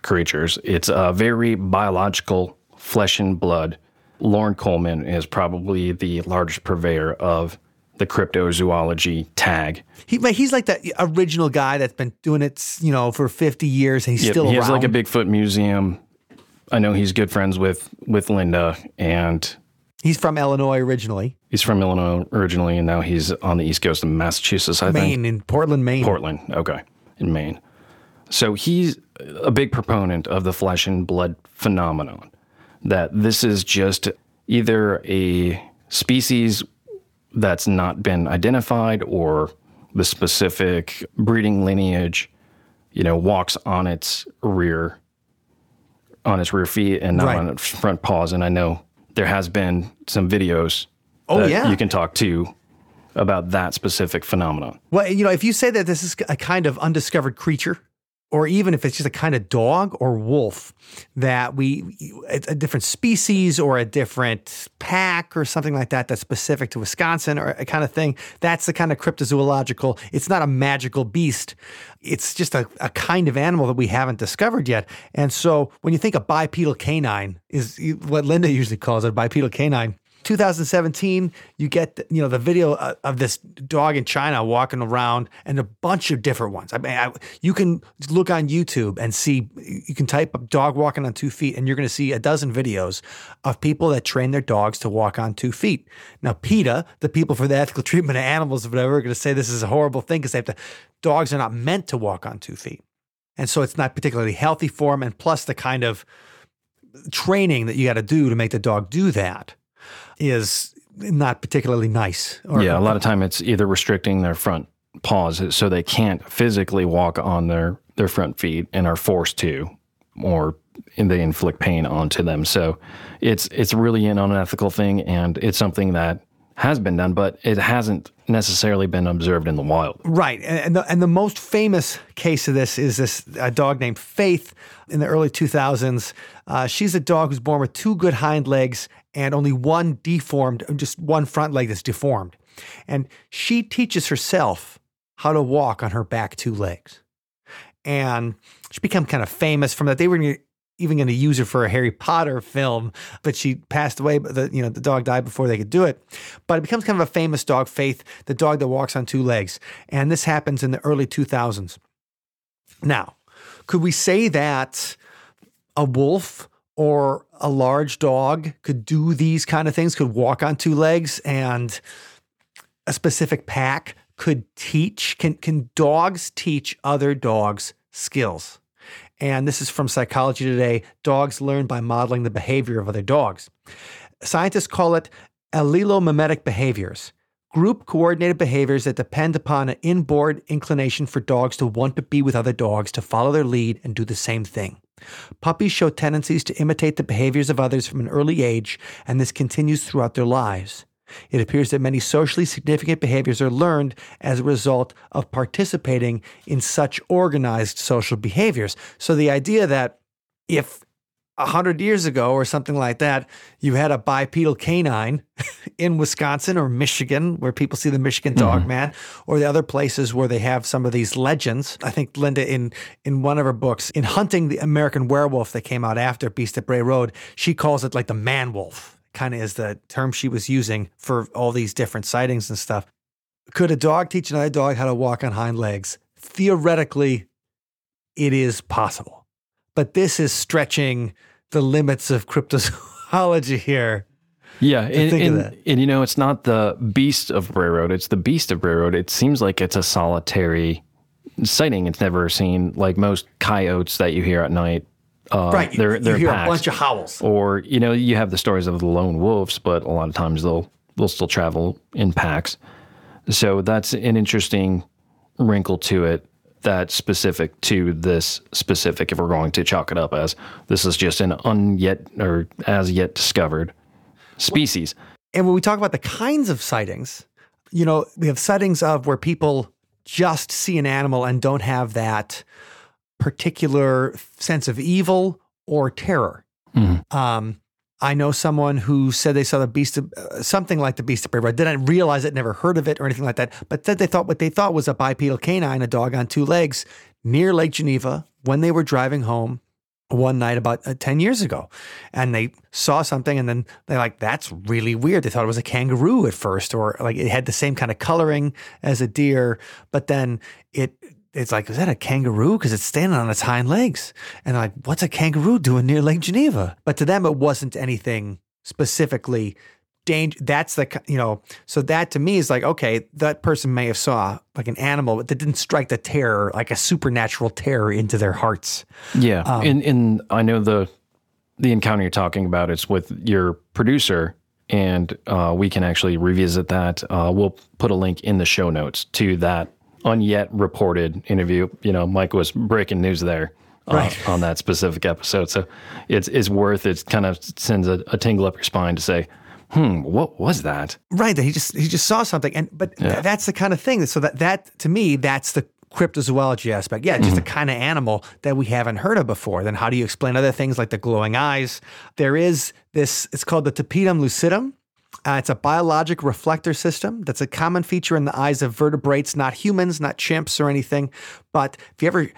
creatures. It's a very biological, flesh and blood. Loren Coleman is probably the largest purveyor of the cryptozoology tag. He, he's like the original guy that's been doing it, you know, for 50 years and he's Yep, still he around. He has like a Bigfoot museum. I know he's good friends with with Linda, and he's from Illinois originally, he's from Illinois originally, and now he's on the east coast in Massachusetts. I think. Maine, in Portland, Maine. Portland. Okay. In Maine. So he's a big proponent of the flesh and blood phenomenon, that this is just either a species that's not been identified or the specific breeding lineage, you know, walks on its rear on its rear feet and not Right. on its front paws. And I know there has been some videos Oh, that yeah. you can talk to about that specific phenomenon. Well, you know, if you say that this is a kind of undiscovered creature, or even if it's just a kind of dog or wolf that we, a different species or a different pack or something like that that's specific to Wisconsin or a kind of thing, that's the kind of cryptozoological. It's not a magical beast. It's just a, a kind of animal that we haven't discovered yet. And so when you think a bipedal canine is what Linda usually calls it, a bipedal canine, 2017, you get you know the video of of this dog in China walking around, and a bunch of different ones. I mean, I, you can look on YouTube and see. You can type up "dog walking on two feet," and you're going to see a dozen videos of people that train their dogs to walk on two feet. Now, PETA, the people for the ethical treatment of animals, or whatever, are going to say this is a horrible thing because they have to. Dogs are not meant to walk on two feet, and so it's not particularly healthy for them. And plus, the kind of training that you got to do to make the dog do that is not particularly nice. Or, yeah, a lot of time it's either restricting their front paws so they can't physically walk on their their front feet and are forced to, or they inflict pain onto them. So it's it's really an unethical thing, and it's something that has been done, but it hasn't necessarily been observed in the wild. Right, and and the, and the most famous case of this is this a dog named Faith in the early 2000s. Uh, she's a dog who's born with two good hind legs and only one deformed, just one front leg that's deformed, and she teaches herself how to walk on her back two legs, and she became kind of famous from that. They were even going to use her for a Harry Potter film, but she passed away. But the you know the dog died before they could do it. But it becomes kind of a famous dog, Faith, the dog that walks on two legs, and this happens in the early 2000s. Now, could we say that a wolf or a large dog could do these kind of things? Could walk on two legs, and a specific pack could teach? Can can dogs teach other dogs skills? And this is from Psychology Today. Dogs learn by modeling the behavior of other dogs. Scientists call it allelomimetic behaviors, group coordinated behaviors that depend upon an inborn inclination for dogs to want to be with other dogs, to follow their lead, and do the same thing. Puppies show tendencies to imitate the behaviors of others from an early age, and this continues throughout their lives. It appears that many socially significant behaviors are learned as a result of participating in such organized social behaviors. So the idea that if a hundred years ago or something like that, you had a bipedal canine in Wisconsin or Michigan, where people see the Michigan dog mm-hmm. man, or the other places where they have some of these legends. I think Linda in in one of her books, in hunting the American werewolf that came out after Beast at Bray Road, she calls it like the man wolf. Kind of is the term she was using for all these different sightings and stuff. Could a dog teach another dog how to walk on hind legs? Theoretically, it is possible. But this is stretching the limits of cryptozoology here. Yeah, and, and, and you know, it's not the beast of Bray Road; it's the beast of Bray Road. It seems like it's a solitary sighting. It's never seen like most coyotes that you hear at night. Uh, right. they're they're you hear packs. a bunch of howls. or you know, you have the stories of the lone wolves, but a lot of times they'll they'll still travel in packs. So that's an interesting wrinkle to it. That's specific to this specific. If we're going to chalk it up as this is just an un yet or as yet discovered species. And when we talk about the kinds of sightings, you know, we have sightings of where people just see an animal and don't have that particular sense of evil or terror. Um, I know someone who said they saw the beast of uh, something like the beast of Bray Road. Didn't realize it, never heard of it or anything like that. But said they thought what they thought was a bipedal canine, a dog on two legs, near Lake Geneva when they were driving home one night about uh, 10 years ago and they saw something and then they're like that's really weird they thought it was a kangaroo at first or like it had the same kind of coloring as a deer but then it it's like is that a kangaroo? Because it's standing on its hind legs. And like what's a kangaroo doing near lake geneva? But to them it wasn't anything specifically danger that's the you know so that to me is like okay that person may have saw like an animal but that didn't strike the terror like a supernatural terror into their hearts. Yeah, and and I know the the encounter you're talking about. It's with your producer, and uh, we can actually revisit that. Uh, we'll put a link in the show notes to that unyet reported interview. You know, Mike was breaking news there. Uh, Right. on that specific episode, so it's it's worth it. Kind of sends a, a tingle up your spine to say, "Hmm, what was that?" Right, that he just he just saw something, and but th- that's the kind of thing. So that that to me, that's the cryptozoology aspect. Yeah, just a kind of animal that we haven't heard of before. Then how do you explain other things like the glowing eyes? There is this. It's called the tapetum lucidum. Uh, it's a biologic reflector system that's a common feature in the eyes of vertebrates, not humans, not chimps or anything. But if you ever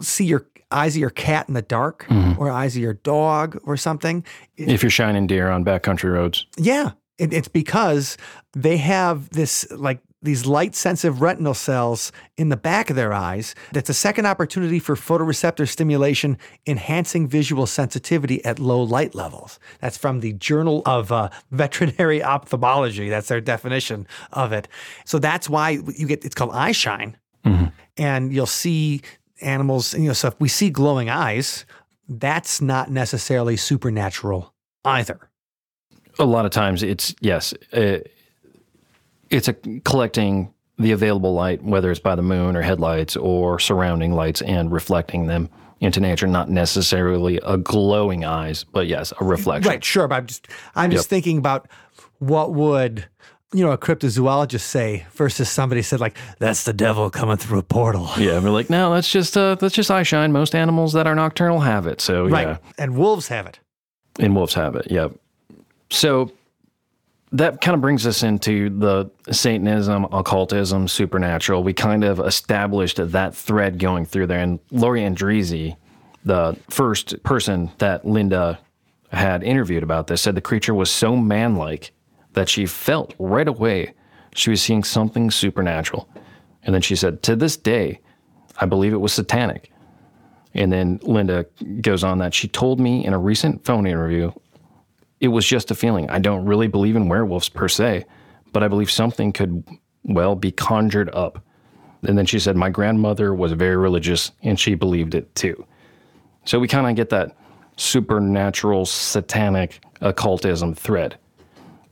see your eyes of your cat in the dark or eyes of your dog or something, If you're shining deer on backcountry roads, yeah, it, it's because they have this like these light sensitive retinal cells in the back of their eyes. That's a second opportunity for photoreceptor stimulation, enhancing visual sensitivity at low light levels. That's from the Journal of uh, Veterinary Ophthalmology. That's their definition of it. So that's why you get it's called eye shine, and you'll see animals. You know, so if we see glowing eyes, that's not necessarily supernatural either. a lot of times it's yes it's a collecting the available light whether it's by the moon or headlights or surrounding lights and reflecting them into nature not necessarily a glowing eyes but yes a reflection Right, sure. But I'm just I'm just thinking about what would you know a cryptozoologist say versus somebody said like that's the devil coming through a portal. yeah we're like no that's just uh that's just eye shine most animals that are nocturnal have it so Right. yeah And wolves have it. And wolves have it. Yep. So that kind of brings us into the Satanism, occultism, supernatural. We kind of established that thread going through there. And Lori Endrizzi, the first person that Linda had interviewed about this, said the creature was so manlike that she felt right away she was seeing something supernatural. And then she said, To this day, I believe it was satanic. And then Linda goes on that she told me in a recent phone interview, it was just a feeling. I don't really believe in werewolves per se, but I believe something could, well, be conjured up. And then she said, My grandmother was very religious and she believed it too. So we kind of get that supernatural, satanic occultism thread.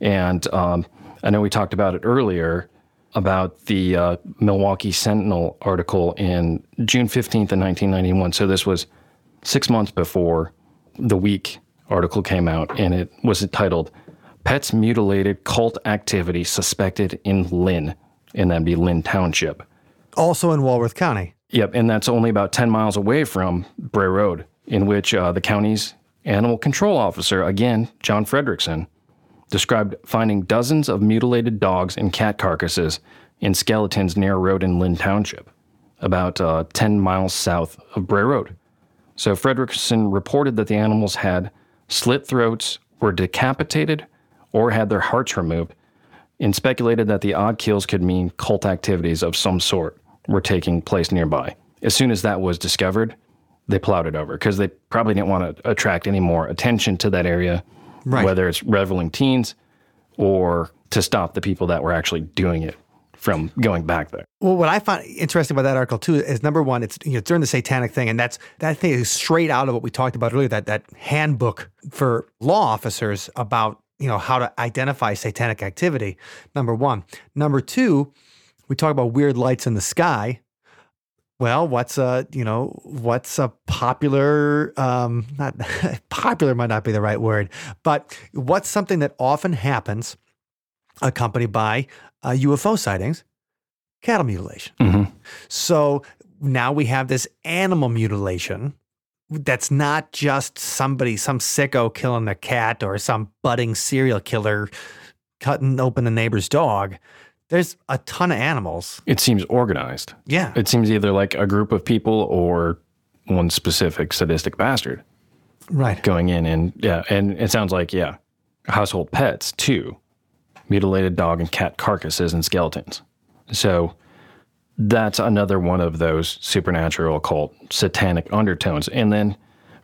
And um, I know we talked about it earlier about the uh, Milwaukee Sentinel article in June 15th of 1991. So this was six months before the week article came out, and it was titled Pets Mutilated Cult Activity Suspected in Linn, and that'd be Linn Township. Also in Walworth County. Yep, and that's only about 10 miles away from Bray Road, in which uh, the county's animal control officer, again, John Fredrickson, described finding dozens of mutilated dogs and cat carcasses in skeletons near a road in Linn Township, about uh, 10 miles south of Bray Road. So Fredrickson reported that the animals had slit throats, were decapitated, or had their hearts removed, and speculated that the odd kills could mean cult activities of some sort were taking place nearby. As soon as that was discovered, they plowed it over because they probably didn't want to attract any more attention to that area, Right. whether it's reveling teens or to stop the people that were actually doing it from going back there. Well, what I find interesting about that article too is number one, it's you know during the satanic thing, and that's that thing is straight out of what we talked about earlier. That that handbook for law officers about you know how to identify satanic activity. Number one. Number two, we talk about weird lights in the sky. Well, what's a you know what's a popular um, not popular might not be the right word, but what's something that often happens accompanied by uh, UFO sightings? Cattle mutilation. Mm-hmm. So now we have this animal mutilation that's not just somebody, some sicko killing a cat or some budding serial killer cutting open the neighbor's dog. There's a ton of animals. It seems organized. Yeah. It seems either like a group of people or one specific sadistic bastard Right. going in and yeah, and it sounds like yeah, household pets too, mutilated dog and cat carcasses and skeletons. So that's another one of those supernatural occult satanic undertones. And then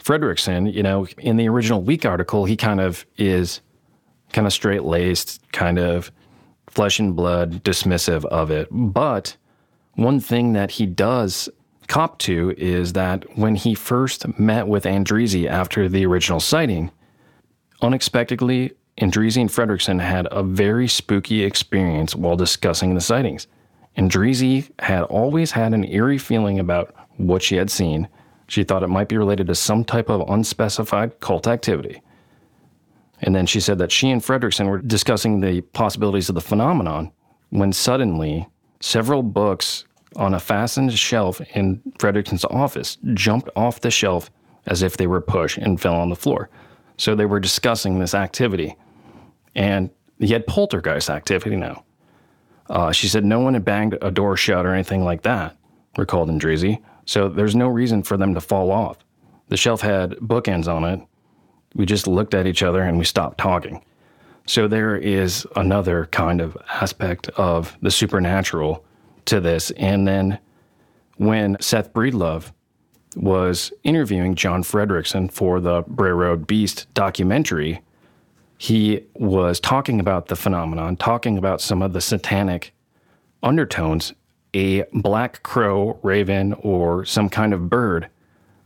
Fredrickson, you know, in the original week article, he kind of is kind of straight laced, kind of flesh and blood, dismissive of it. But one thing that he does cop to is that when he first met with Endrizzi after the original sighting, unexpectedly, Endrizzi and Fredrickson had a very spooky experience while discussing the sightings. Endrizzi had always had an eerie feeling about what she had seen. She thought it might be related to some type of unspecified cult activity. And then she said that she and Fredrickson were discussing the possibilities of the phenomenon when suddenly several books on a fastened shelf in Fredrickson's office jumped off the shelf as if they were pushed and fell on the floor. So they were discussing this activity. And he had poltergeist activity now. Uh, she said no one had banged a door shut or anything like that, recalled Endrizzi. So there's no reason for them to fall off. The shelf had bookends on it. We just looked at each other and we stopped talking. So there is another kind of aspect of the supernatural to this. And then when Seth Breedlove was interviewing John Fredrickson for the Bray Road Beast documentary, he was talking about the phenomenon, talking about some of the satanic undertones. A black crow, raven, or some kind of bird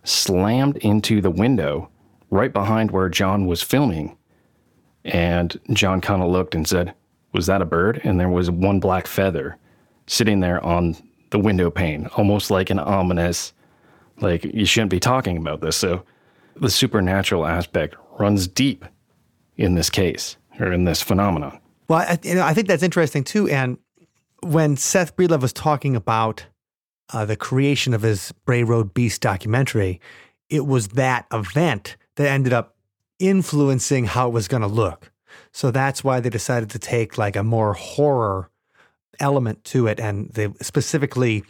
slammed into the window right behind where John was filming. And John kind of looked and said, Was that a bird? And there was one black feather sitting there on the window pane, almost like an ominous, like you shouldn't be talking about this. So the supernatural aspect runs deep in this case or in this phenomenon. Well, I, you know, I think that's interesting too. And when Seth Breedlove was talking about uh, the creation of his Bray Road Beast documentary, it was that event that ended up influencing how it was going to look. So that's why they decided to take like a more horror element to it, and they specifically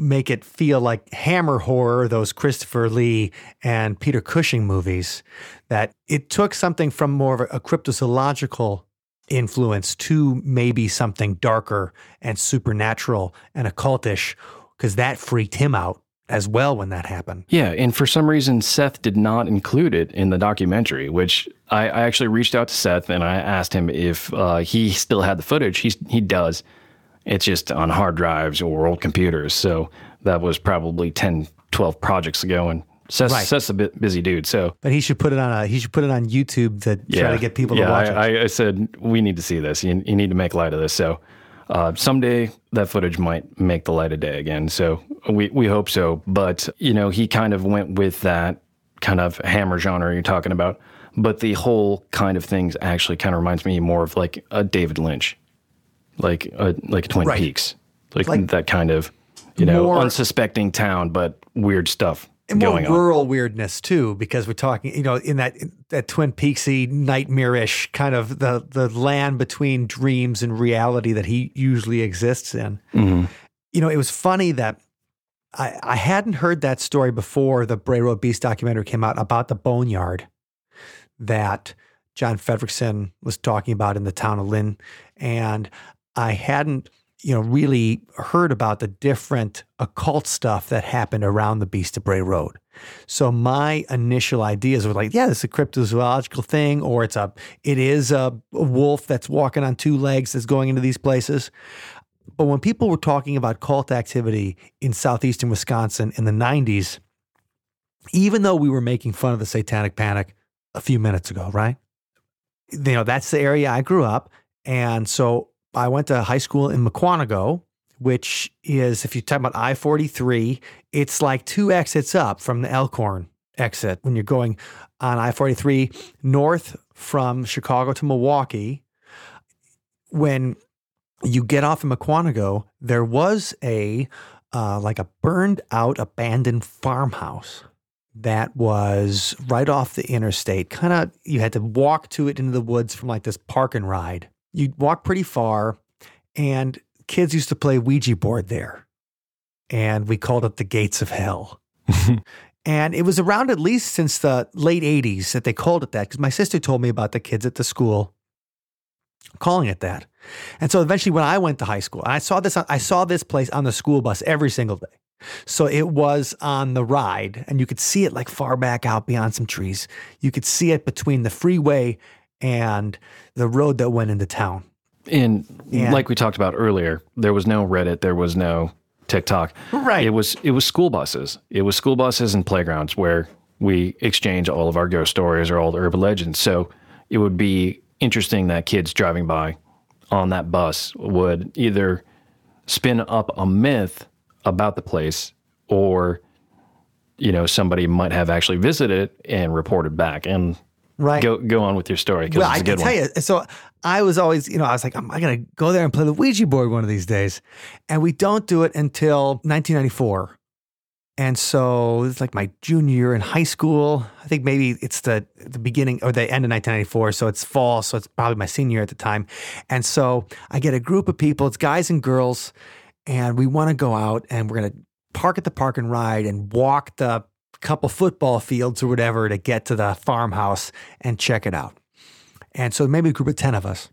make it feel like Hammer horror, those Christopher Lee and Peter Cushing movies. That it took something from more of a cryptozoological influence to maybe something darker and supernatural and occultish, because that freaked him out as well when that happened. Yeah, and for some reason, Seth did not include it in the documentary, which I, I actually reached out to Seth and I asked him if uh, he still had the footage. He's, he does. It's just on hard drives or old computers. So that was probably 10, 12 projects ago. And Seth's, Right. Seth's a bit busy dude. So But he should put it on a he should put it on YouTube to try to get people yeah, to watch I, it. I, I said we need to see this. You, you need to make light of this. So uh, someday that footage might make the light of day again. So we we hope so. But you know, he kind of went with that kind of hammer genre you're talking about. But the whole kind of things actually kind of reminds me more of like a David Lynch, like a like Twin Right. Peaks, like, Like- that kind of you know More- unsuspecting town, but weird stuff and more going on. rural weirdness too, because we're talking, you know, in that that Twin Peaksy nightmarish kind of the the land between dreams and reality that he usually exists in. Mm-hmm. You know, it was funny that I, I hadn't heard that story before the Bray Road Beast documentary came out about the boneyard that John Fredrickson was talking about in the town of Linn, and I hadn't you know really heard about the different occult stuff that happened around the Beast of Bray Road. So my initial ideas were like, yeah, this is a cryptozoological thing, or it's a it is a, a wolf that's walking on two legs that's going into these places. But when people were talking about cult activity in southeastern Wisconsin in the 90s, even though we were making fun of the satanic panic a few minutes ago, right? You know, that's the area I grew up. And so I went to high school in Mukwonago, which is, if you talk about I 43, it's like two exits up from the Elkhorn exit when you're going on I 43 north from Chicago to Milwaukee. When you get off in Mukwonago, there was a uh, like a burned out abandoned farmhouse that was right off the interstate. Kind of, you had to walk to it into the woods from like this park and ride. You'd walk pretty far, and kids used to play Ouija board there. And we called it the gates of hell. and it was around at least since the late 80s that they called it that because my sister told me about the kids at the school calling it that. And so eventually when I went to high school, I saw this I saw this place on the school bus every single day. So it was on the ride and you could see it like far back out beyond some trees. You could see it between the freeway and the road that went into town. And Yeah. like we talked about earlier, there was no Reddit, there was no TikTok. Right. It was it was school buses. It was school buses and playgrounds where we exchange all of our ghost stories or all the urban legends. So it would be interesting that kids driving by on that bus would either spin up a myth about the place or you know somebody might have actually visited it and reported back and Right. go go on with your story because Well, it's I a can tell one. you. So I was always, you know, I was like, I'm, I gotta go there and play the Ouija board one of these days, and we don't do it until 1994. And so it's like my junior year in high school. I think maybe it's the the beginning or the end of 1994. So it's fall. So it's probably my senior year at the time. And so I get a group of people. It's guys and girls, and we want to go out and we're gonna park at the park and ride and walk the couple football fields or whatever to get to the farmhouse and check it out. And so maybe a group of 10 of us.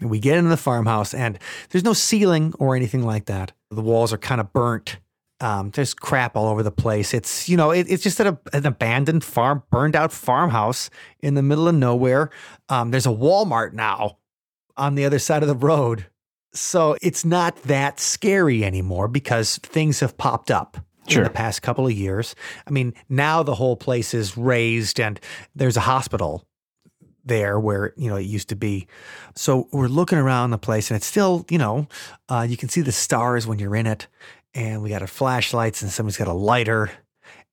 And we get into the farmhouse and there's no ceiling or anything like that. The walls are kind of burnt. Um, there's crap all over the place. It's, you know, it, it's just an, an abandoned farm, burned out farmhouse in the middle of nowhere. Um, there's a Walmart now on the other side of the road. So it's not that scary anymore because things have popped up Sure. in the past couple of years. I mean, now the whole place is raised and there's a hospital there where you know it used to be. So we're looking around the place, and it's still you know uh, you can see the stars when you're in it, and we got our flashlights, and somebody's got a lighter,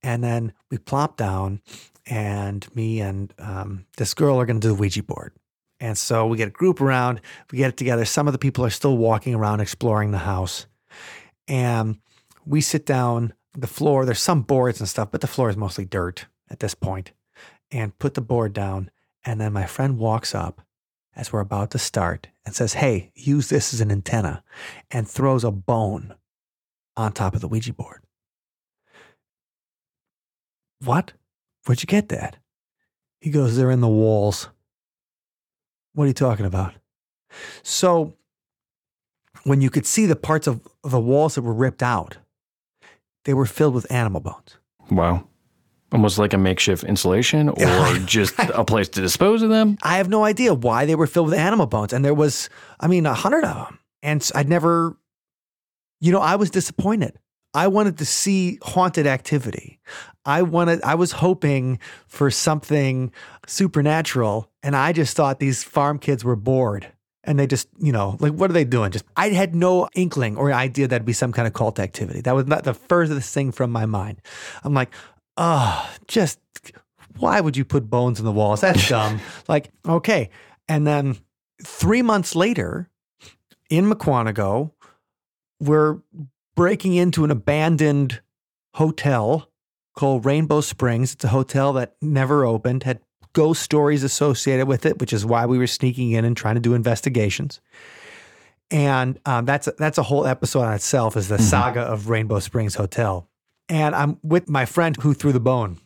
and then we plop down, and me and um, this girl are going to do the Ouija board. And so we get a group around, we get it together. Some of the people are still walking around exploring the house. And we sit down, the floor, there's some boards and stuff, but the floor is mostly dirt at this point. and put the board down. And then my friend walks up as we're about to start and says, Hey, use this as an antenna, and throws a bone on top of the Ouija board. What? Where'd you get that? He goes, They're in the walls. What are you talking about? So, when you could see the parts of the walls that were ripped out, they were filled with animal bones. Wow. Almost like a makeshift insulation or just a place to dispose of them. I have no idea why they were filled with animal bones. And there was, I mean, a hundred of them. And I'd never, you know, I was disappointed. I wanted to see haunted activity. I wanted, I was hoping for something supernatural. And I just thought these farm kids were bored. And they just, you know, like, what are they doing? Just, I had no inkling or idea that'd be some kind of cult activity. That was not the furthest thing from my mind. I'm like, oh, just why would you put bones in the walls? That's dumb. like, okay. And then three months later, in Mukwonago, we're breaking into an abandoned hotel called Rainbow Springs. It's a hotel that never opened, had ghost stories associated with it, which is why we were sneaking in and trying to do investigations. And um, that's that's a whole episode on itself, is the saga of Rainbow Springs Hotel. And I'm with my friend who threw the bone.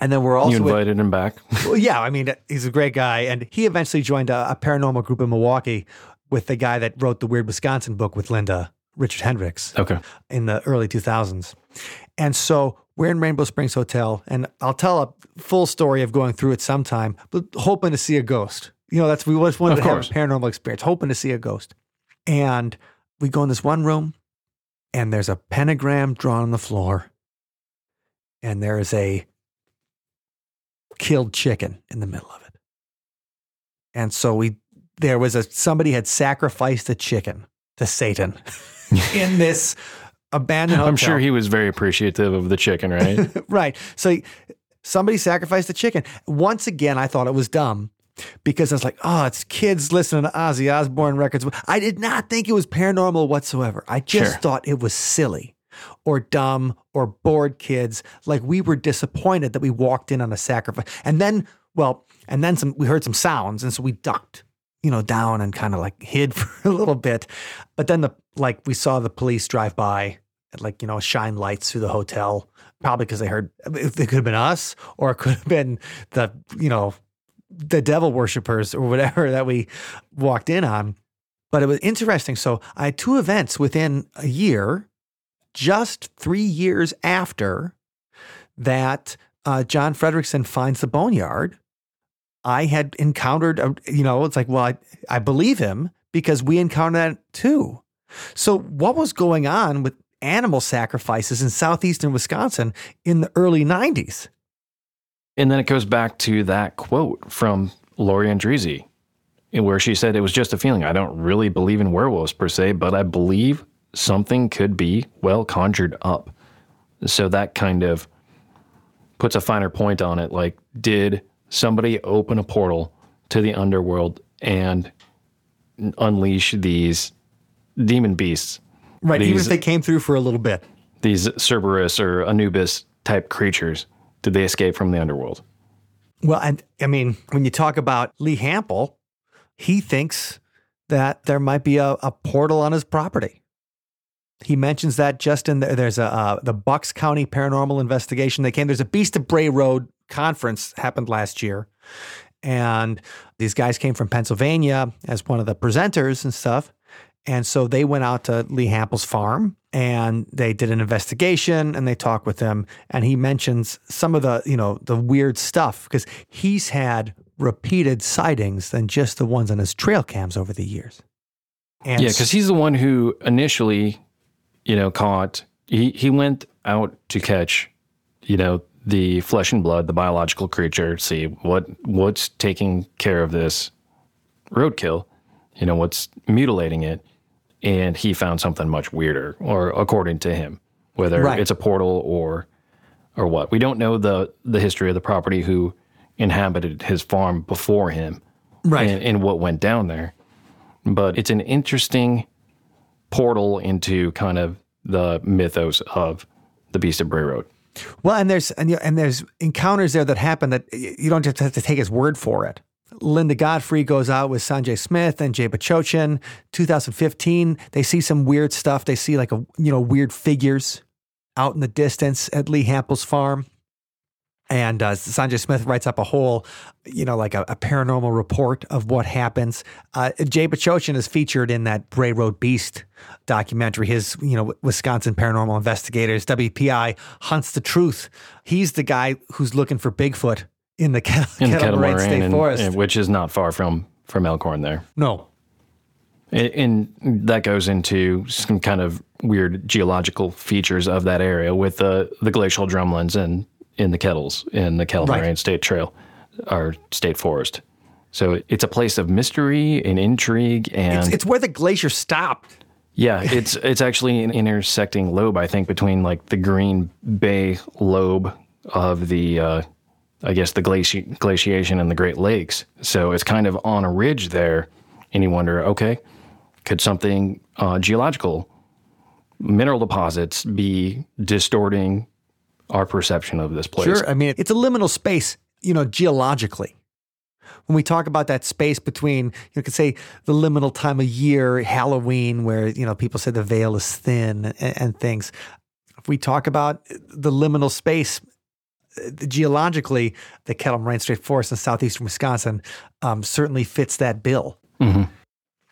And then we're also you with- invited him back. well, yeah, I mean, he's a great guy. And he eventually joined a, a paranormal group in Milwaukee with the guy that wrote the Weird Wisconsin book with Linda, Richard Hendricks, Okay. in the early 2000s. And so we're in Rainbow Springs Hotel, and I'll tell a full story of going through it sometime, but hoping to see a ghost. You know, that's we always wanted Of to course. have a paranormal experience, hoping to see a ghost. And we go in this one room, and there's a pentagram drawn on the floor, and there is a killed chicken in the middle of it. And so we there was a somebody had sacrificed a chicken to Satan in this abandoned hotel. I'm sure he was very appreciative of the chicken, right? right. So somebody sacrificed the chicken. Once again, I thought it was dumb because I was like, oh, it's kids listening to Ozzy Osbourne records. I did not think it was paranormal whatsoever. I just Sure. thought it was silly or dumb or bored kids. Like we were disappointed that we walked in on a sacrifice. And then, well, and then some, we heard some sounds. And so we ducked, you know, down and kind of like hid for a little bit. But then the, like we saw the police drive by like, you know, shine lights through the hotel, probably because they heard it could have been us or it could have been the, you know, the devil worshippers or whatever that we walked in on. But it was interesting. So I had two events within a year, just three years after that uh, John Fredrickson finds the boneyard. I had encountered, you know, it's like, well, I, I believe him because we encountered that too. So, what was going on with animal sacrifices in southeastern Wisconsin in the early 90s? and then it goes back to that quote from Lorianne Endrizzi, where she said it was just a feeling. I don't really believe in werewolves per se, but I believe something could be well conjured up. So that kind of puts a finer point on it. Like, did somebody open a portal to the underworld and unleash these demon beasts, Right. Even if they came through for a little bit. these Cerberus or Anubis type creatures? Did they escape from the underworld? Well, and I mean, when you talk about Lee Hample, he thinks that there might be a, a portal on his property. He mentions that just in there. There's a uh, the Bucks County Paranormal Investigation. They came. There's a Beast of Bray Road conference happened last year, and these guys came from Pennsylvania as one of the presenters and stuff. And so they went out to Lee Hample's farm and they did an investigation and they talked with him. And he mentions some of the, you know, the weird stuff because he's had repeated sightings than just the ones on his trail cams over the years. And Yeah, because he's the one who initially, you know, caught. He he went out to catch, you know, the flesh and blood, the biological creature. See what what's taking care of this roadkill. You know, what's mutilating it, and he found something much weirder, or according to him, whether Right. it's a portal or or what. We don't know the the history of the property who inhabited his farm before him, Right. and, and what went down there but it's an interesting portal into kind of the mythos of the Beast of Bray Road. Well, and there's and, and there's encounters there that happen that you don't just have to take his word for it. Linda Godfrey goes out with Sanjay Smith and Jay Bachochin. 2015, they see some weird stuff. They see like a you know weird figures out in the distance at Lee Hample's farm. And uh, Sanjay Smith writes up a whole, you know, like a, a paranormal report of what happens. Uh, Jay Bachochin is featured in that Bray Road Beast documentary. His, you know, Wisconsin Paranormal Investigators, WPI, hunts the truth. He's the guy who's looking for Bigfoot in the Kettle, In Kettle Kettle Moraine, State and- Forest. and- which is not far from from Elkhorn there. no. And and that goes into some kind of weird geological features of that area with the the glacial drumlins and in the kettles in the Kettle Right. State Trail or State Forest. So it's a place of mystery and intrigue and It's, it's where the glacier stopped. Yeah, it's it's actually an intersecting lobe, I think, between like the Green Bay lobe of the, uh, I guess, the glaci- glaciation and the Great Lakes. So it's kind of on a ridge there, and you wonder, okay, could something uh, geological, mineral deposits, be distorting our perception of this place? Sure. I mean, it's a liminal space, you know, geologically. When we talk about that space between, you could say the liminal time of year, Halloween, where, you know, people say the veil is thin and, and things. If we talk about the liminal space, uh, geologically, the Kettle Moraine State Forest in southeastern Wisconsin um, certainly fits that bill. Mhm.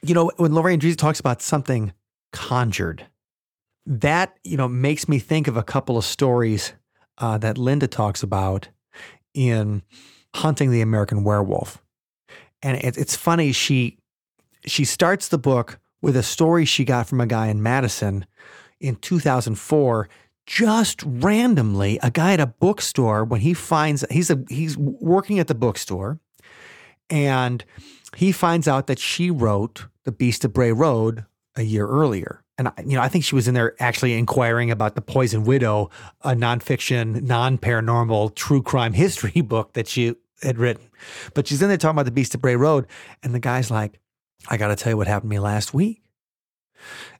You know, when Lorianne Endrizzi talks about something conjured, that, you know, makes me think of a couple of stories uh, that Linda talks about in Hunting the American Werewolf. And it, it's funny, she she starts the book with a story she got from a guy in Madison in 2004 just randomly a guy at a bookstore when he finds he's a he's working at the bookstore and he finds out that she wrote The Beast of Bray Road a year earlier. And you know, I think she was in there actually inquiring about The Poison Widow, a nonfiction, non-paranormal true crime history book that she had written. But she's in there talking about The Beast of Bray Road, and the guy's like, I got to tell you what happened to me last week.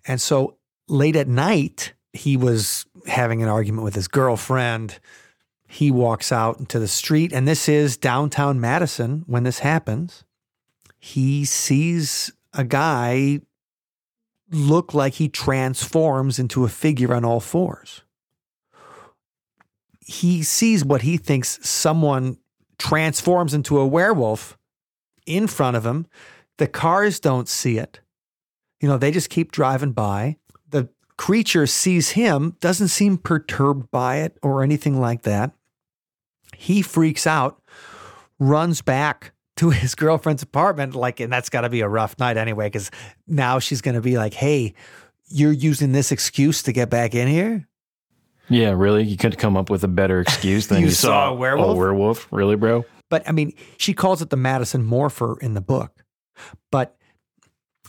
And so late at night, he was having an argument with his girlfriend. He walks out into the street, and this is downtown Madison when this happens. He sees a guy look like he transforms into a figure on all fours. He sees what he thinks someone transforms into a werewolf in front of him. The cars don't see it. You know, they just keep driving by. The creature sees him, doesn't seem perturbed by it or anything like that. He freaks out, runs back to his girlfriend's apartment, like, and that's got to be a rough night anyway, because now she's going to be like, hey, you're using this excuse to get back in here? Yeah, really? You couldn't come up with a better excuse than You you, saw a werewolf? A werewolf? Really, bro? But I mean, she calls it the Madison Morpher in the book. But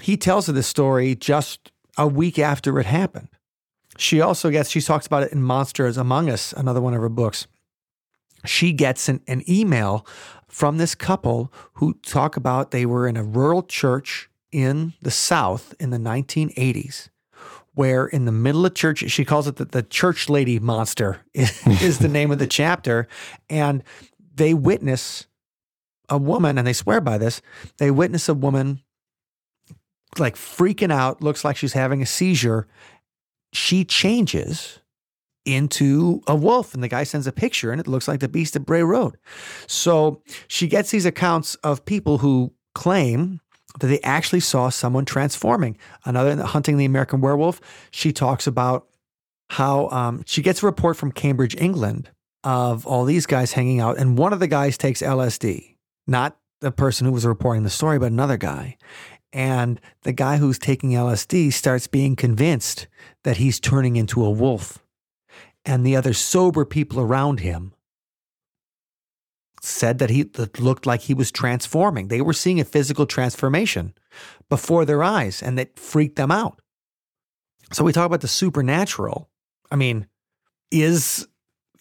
he tells her this story just a week after it happened. She also gets, she talks about it in Monsters Among Us, another one of her books. She gets an, an email from this couple who talk about they were in a rural church in the South in the 1980s. Where in the middle of church, she calls it the, the church lady monster is, is the name of the chapter. And they witness a woman, and they swear by this, they witness a woman like freaking out, looks like she's having a seizure. She changes into a wolf, and the guy sends a picture, and it looks like the beast of Bray Road. So she gets these accounts of people who claim that they actually saw someone transforming. Another hunting the American werewolf, she talks about how um, she gets a report from Cambridge, England, of all these guys hanging out, and one of the guys takes LSD, not the person who was reporting the story, but another guy. And the guy who's taking LSD starts being convinced that he's turning into a wolf. And the other sober people around him said that he that looked like he was transforming. They were seeing a physical transformation before their eyes, and that freaked them out. So we talk about the supernatural. I mean, is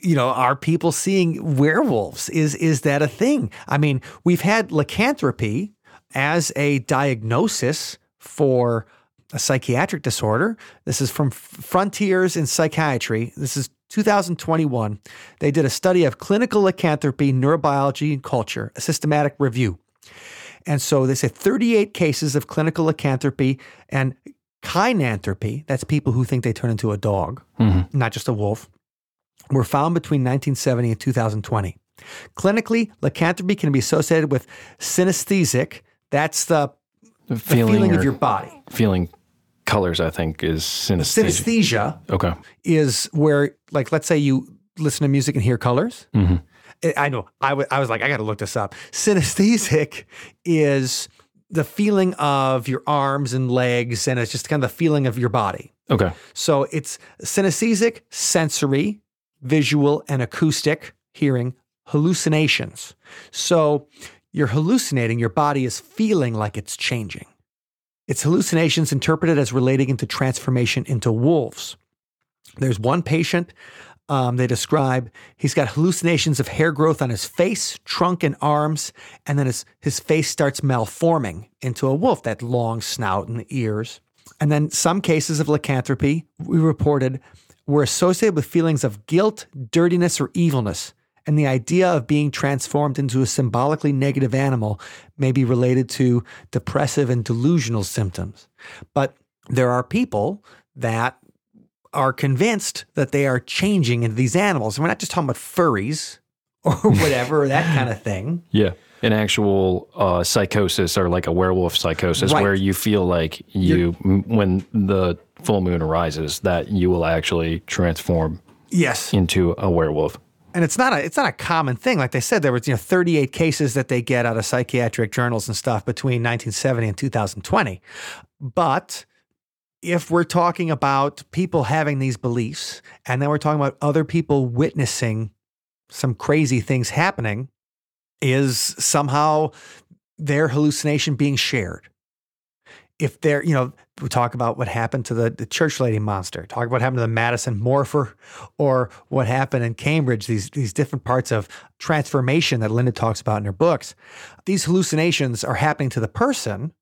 you know, are people seeing werewolves? Is is that a thing? I mean, we've had lycanthropy as a diagnosis for a psychiatric disorder. This is from Frontiers in Psychiatry. This is 2021. They did a study of clinical lycanthropy, neurobiology, and culture, a systematic review. And so they said 38 cases of clinical lycanthropy and kynanthropy, that's people who think they turn into a dog, mm-hmm. not just a wolf, were found between 1970 and 2020. Clinically, lycanthropy can be associated with synesthesic, that's the, the feeling, or of your body. feeling colors, I think, is synesthesia. Synesthesia Okay. is where, like, let's say you listen to music and hear colors. Mhm. I- I know. I wa- I was like, I got to look this up. Synesthesic is the feeling of your arms and legs, and it's just kind of the feeling of your body. Okay. So it's synesthesic, sensory, visual, and acoustic, hearing, hallucinations. So you're hallucinating, your body is feeling like it's changing. It's hallucinations interpreted as relating into transformation into wolves. There's one patient um, they describe he's got hallucinations of hair growth on his face, trunk, and arms, and then his, his face starts malforming into a wolf, that long snout and the ears. And then some cases of lycanthropy we reported were associated with feelings of guilt, dirtiness, or evilness. And the idea of being transformed into a symbolically negative animal may be related to depressive and delusional symptoms. But there are people that are convinced that they are changing into these animals. And we're not just talking about furries or whatever, or that kind of thing. Yeah. An actual uh, psychosis or like a werewolf psychosis Right. where you feel like you, m- when the full moon arises, that you will actually transform Yes. into a werewolf. And it's not a it's not a common thing. Like they said, there was you know 38 cases that they get out of psychiatric journals and stuff between 1970 and 2020. But if we're talking about people having these beliefs, and then we're talking about other people witnessing some crazy things happening, is somehow their hallucination being shared? If they're, you know, we talk about what happened to the, the church lady monster, talk about what happened to the Madison morpher, or what happened in Cambridge, these, these different parts of transformation that Linda talks about in her books. These hallucinations are happening to the person.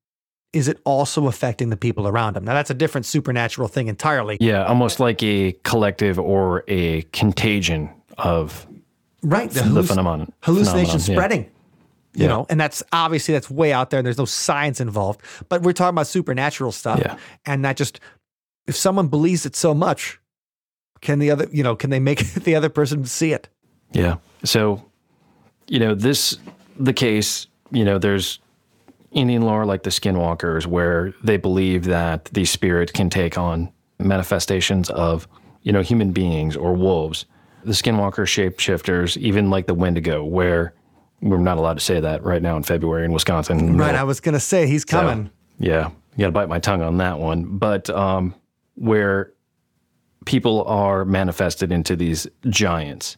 Is it also affecting the people around them? Now, that's a different supernatural thing entirely. Yeah, almost like a collective or a contagion of Right. the halluc- phenomenon. hallucination phenomenon, yeah. You Yeah. know, and that's obviously that's way out there and there's no science involved. But we're talking about supernatural stuff. Yeah. And that just if someone believes it so much, can the other you know, can they make the other person see it? Yeah. So, you know, this, the case, you know, there's Indian lore like the skinwalkers where they believe that the spirit can take on manifestations of, you know, human beings or wolves. The skinwalker shapeshifters, even like the Wendigo, where we're not allowed to say that right now in February in Wisconsin. Right. No. I was gonna say he's So, coming. yeah, you got to bite my tongue on that one. But um, where people are manifested into these giants.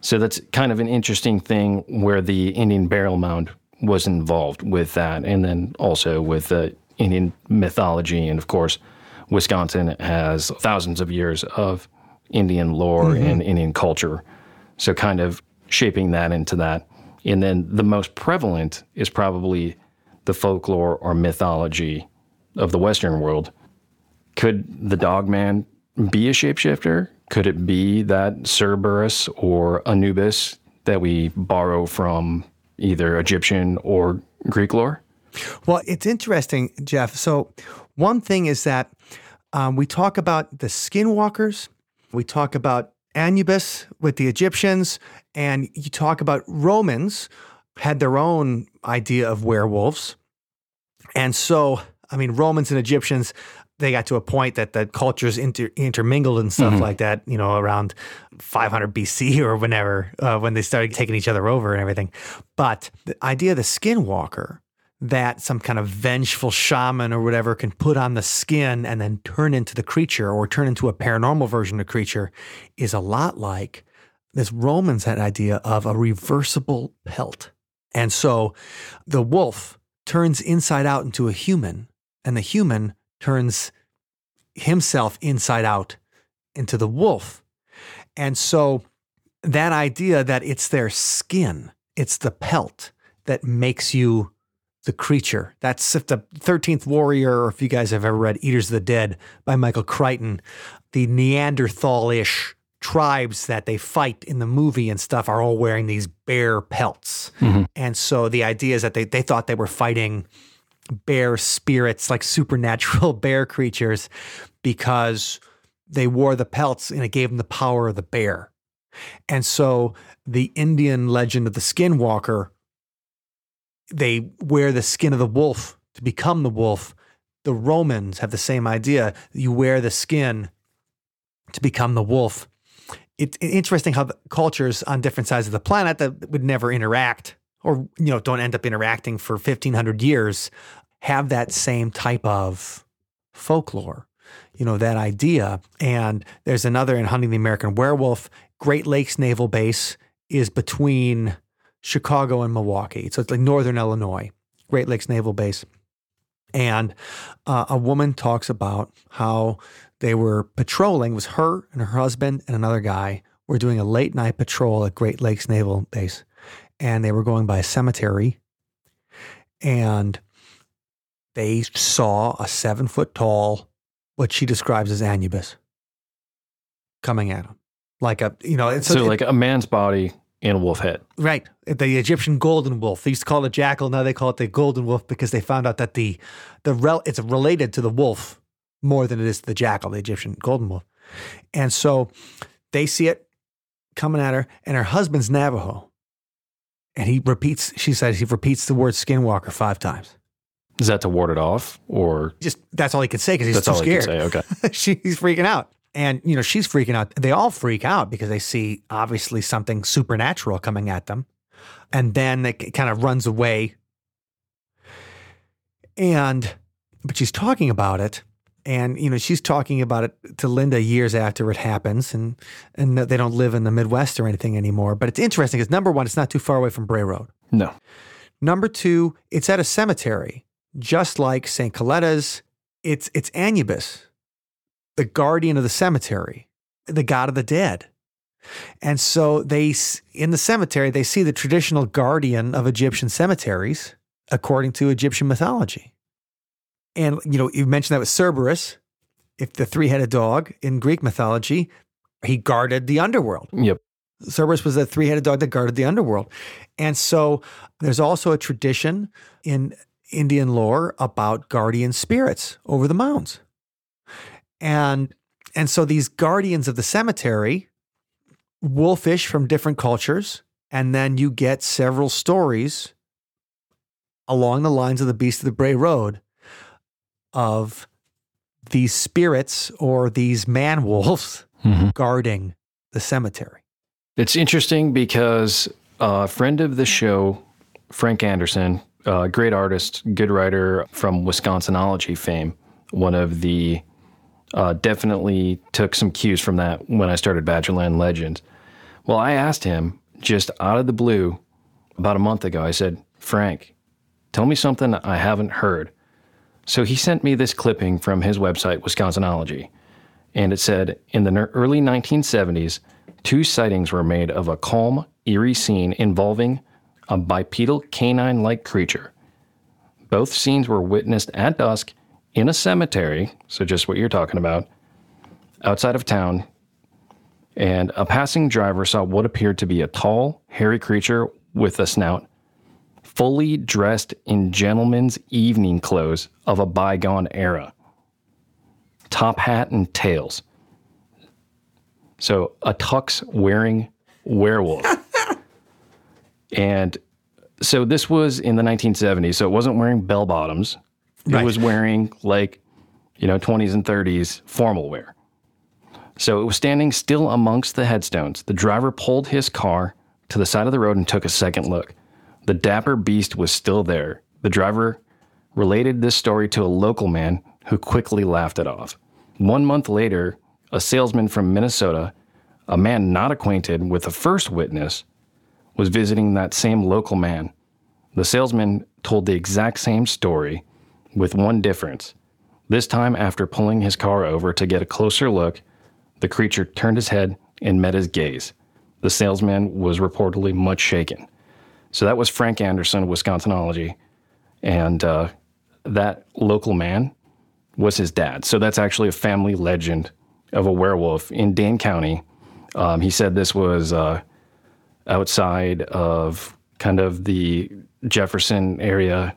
So that's kind of an interesting thing where the Indian burial mound was involved with that. And then also with the Indian mythology. And of course, Wisconsin has thousands of years of Indian lore and Indian culture. So kind of shaping that into that. And then the most prevalent is probably the folklore or mythology of the Western world. Could the dog man be a shapeshifter? Could it be that Cerberus or Anubis that we borrow from either Egyptian or Greek lore? Well, it's interesting, Jeff. So, one thing is that um, we talk about the skinwalkers, we talk about Anubis with the Egyptians, and you talk about Romans had their own idea of werewolves. And so, I mean, Romans and Egyptians, they got to a point that the cultures inter- intermingled and stuff like that, you know, around 500 BC or whenever, uh, when they started taking each other over and everything. But the idea of the skinwalker, that some kind of vengeful shaman or whatever can put on the skin and then turn into the creature or turn into a paranormal version of the creature is a lot like this Romans had idea of a reversible pelt. And so the wolf turns inside out into a human, and the human turns himself inside out into the wolf. And so that idea that it's their skin, it's the pelt that makes you the creature. That's if the 13th Warrior, or if you guys have ever read Eaters of the Dead by Michael Crichton, the Neanderthal ish tribes that they fight in the movie and stuff are all wearing these bear pelts. Mm-hmm. And so the idea is that they, they thought they were fighting bear spirits, like supernatural bear creatures, because they wore the pelts and it gave them the power of the bear. And so the Indian legend of the skinwalker, they wear the skin of the wolf to become the wolf. The Romans have the same idea. You wear the skin to become the wolf. It's interesting how cultures on different sides of the planet that would never interact or you know don't end up interacting for 1500 years have that same type of folklore you know that idea. And there's another in hunting the american werewolf. Great lakes naval base is between chicago and milwaukee. So it's like northern illinois great lakes naval base and uh, a woman talks about how they were patrolling it was her and her husband and another guy were doing a late night patrol at great lakes naval base and they were going by a cemetery and they saw a seven foot tall what she describes as Anubis coming at them. Like a, you know, it's So, like a man's body in a wolf head. right. The Egyptian golden wolf. They used to call it a jackal. Now they call it the golden wolf because they found out that the, the rel, it's related to the wolf more than it is to the jackal, the Egyptian golden wolf. And so they see it coming at her, and her husband's Navajo. And he repeats, she says, he repeats the word skinwalker five times. Is that to ward it off or Just that's all he could say because he's that's too all scared. Say? Okay. she, he's freaking out. And, you know, she's freaking out. They all freak out because they see obviously something supernatural coming at them. And then it kind of runs away. And, but she's talking about it. And, you know, she's talking about it to Linda years after it happens. And, and they don't live in the Midwest or anything anymore. But it's interesting because number one, it's not too far away from Bray Road. No. Number two, it's at a cemetery, just like St. Coletta's. It's, it's Anubis, the guardian of the cemetery, the god of the dead. And so they, in the cemetery, they see the traditional guardian of Egyptian cemeteries, according to Egyptian mythology. And, you know, you mentioned that with Cerberus, if the three headed dog in Greek mythology, he guarded the underworld. Yep. Cerberus was a three headed dog that guarded the underworld. And so there's also a tradition in Indian lore about guardian spirits over the mounds. And and so these guardians of the cemetery wolfish from different cultures, and then you get several stories along the lines of the Beast of the Bray Road of these spirits or these man wolves mm-hmm. guarding the cemetery. It's interesting because a friend of the show, Frank Anderson, a great artist, good writer from Wisconsinology fame, one of the uh, definitely took some cues from that when I started Badgerland Legends. Well, I asked him just out of the blue about a month ago. I said, Frank, tell me something I haven't heard. So he sent me this clipping from his website, Wisconsinology and it said in the early 1970s, two sightings were made of a calm, eerie scene involving a bipedal canine like creature. Both scenes were witnessed at dusk in a cemetery, so just what you're talking about, outside of town. And a passing driver saw what appeared to be a tall, hairy creature with a snout, fully dressed in gentleman's evening clothes of a bygone era top hat and tails. So a tux wearing werewolf. and so this was in the 1970s. So it wasn't wearing bell bottoms. It Right. was wearing like, you know, 20s and 30s formal wear. So it was standing still amongst the headstones. The driver pulled his car to the side of the road and took a second look. The dapper beast was still there. The driver related this story to a local man who quickly laughed it off. One month later, a salesman from Minnesota, a man not acquainted with the first witness, was visiting that same local man. The salesman told the exact same story with one difference. This time, after pulling his car over to get a closer look, the creature turned his head and met his gaze. The salesman was reportedly much shaken. So that was Frank Anderson, Wisconsinology. And uh, that local man was his dad. So that's actually a family legend of a werewolf in Dane County. Um, he said this was uh, outside of kind of the Jefferson area,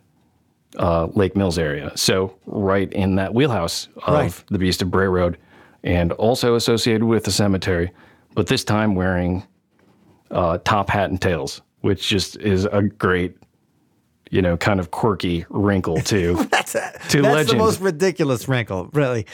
uh, Lake Mills area. So right in that wheelhouse of Right. the Beast of Bray Road, and also associated with the cemetery, but this time wearing uh, top hat and tails, which just is a great, you know, kind of quirky wrinkle to That's to That's the most ridiculous wrinkle, really.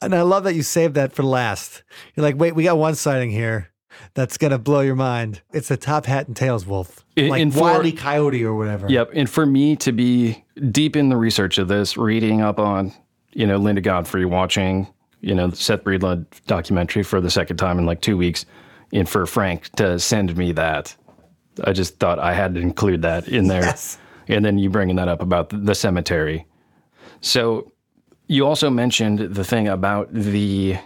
And I love that you saved that for last. You're like, wait, we got one sighting here that's gonna blow your mind. It's a top hat and tails wolf, In- like in for- Wily Coyote or whatever. Yep. And for me to be deep in the research of this, reading up on, you know, Linda Godfrey, watching, you know, the Seth Breedlove documentary for the second time in like two weeks, and for Frank to send me that, I just thought I had to include that in there. Yes. And then you bringing that up about the cemetery. So you also mentioned the thing about the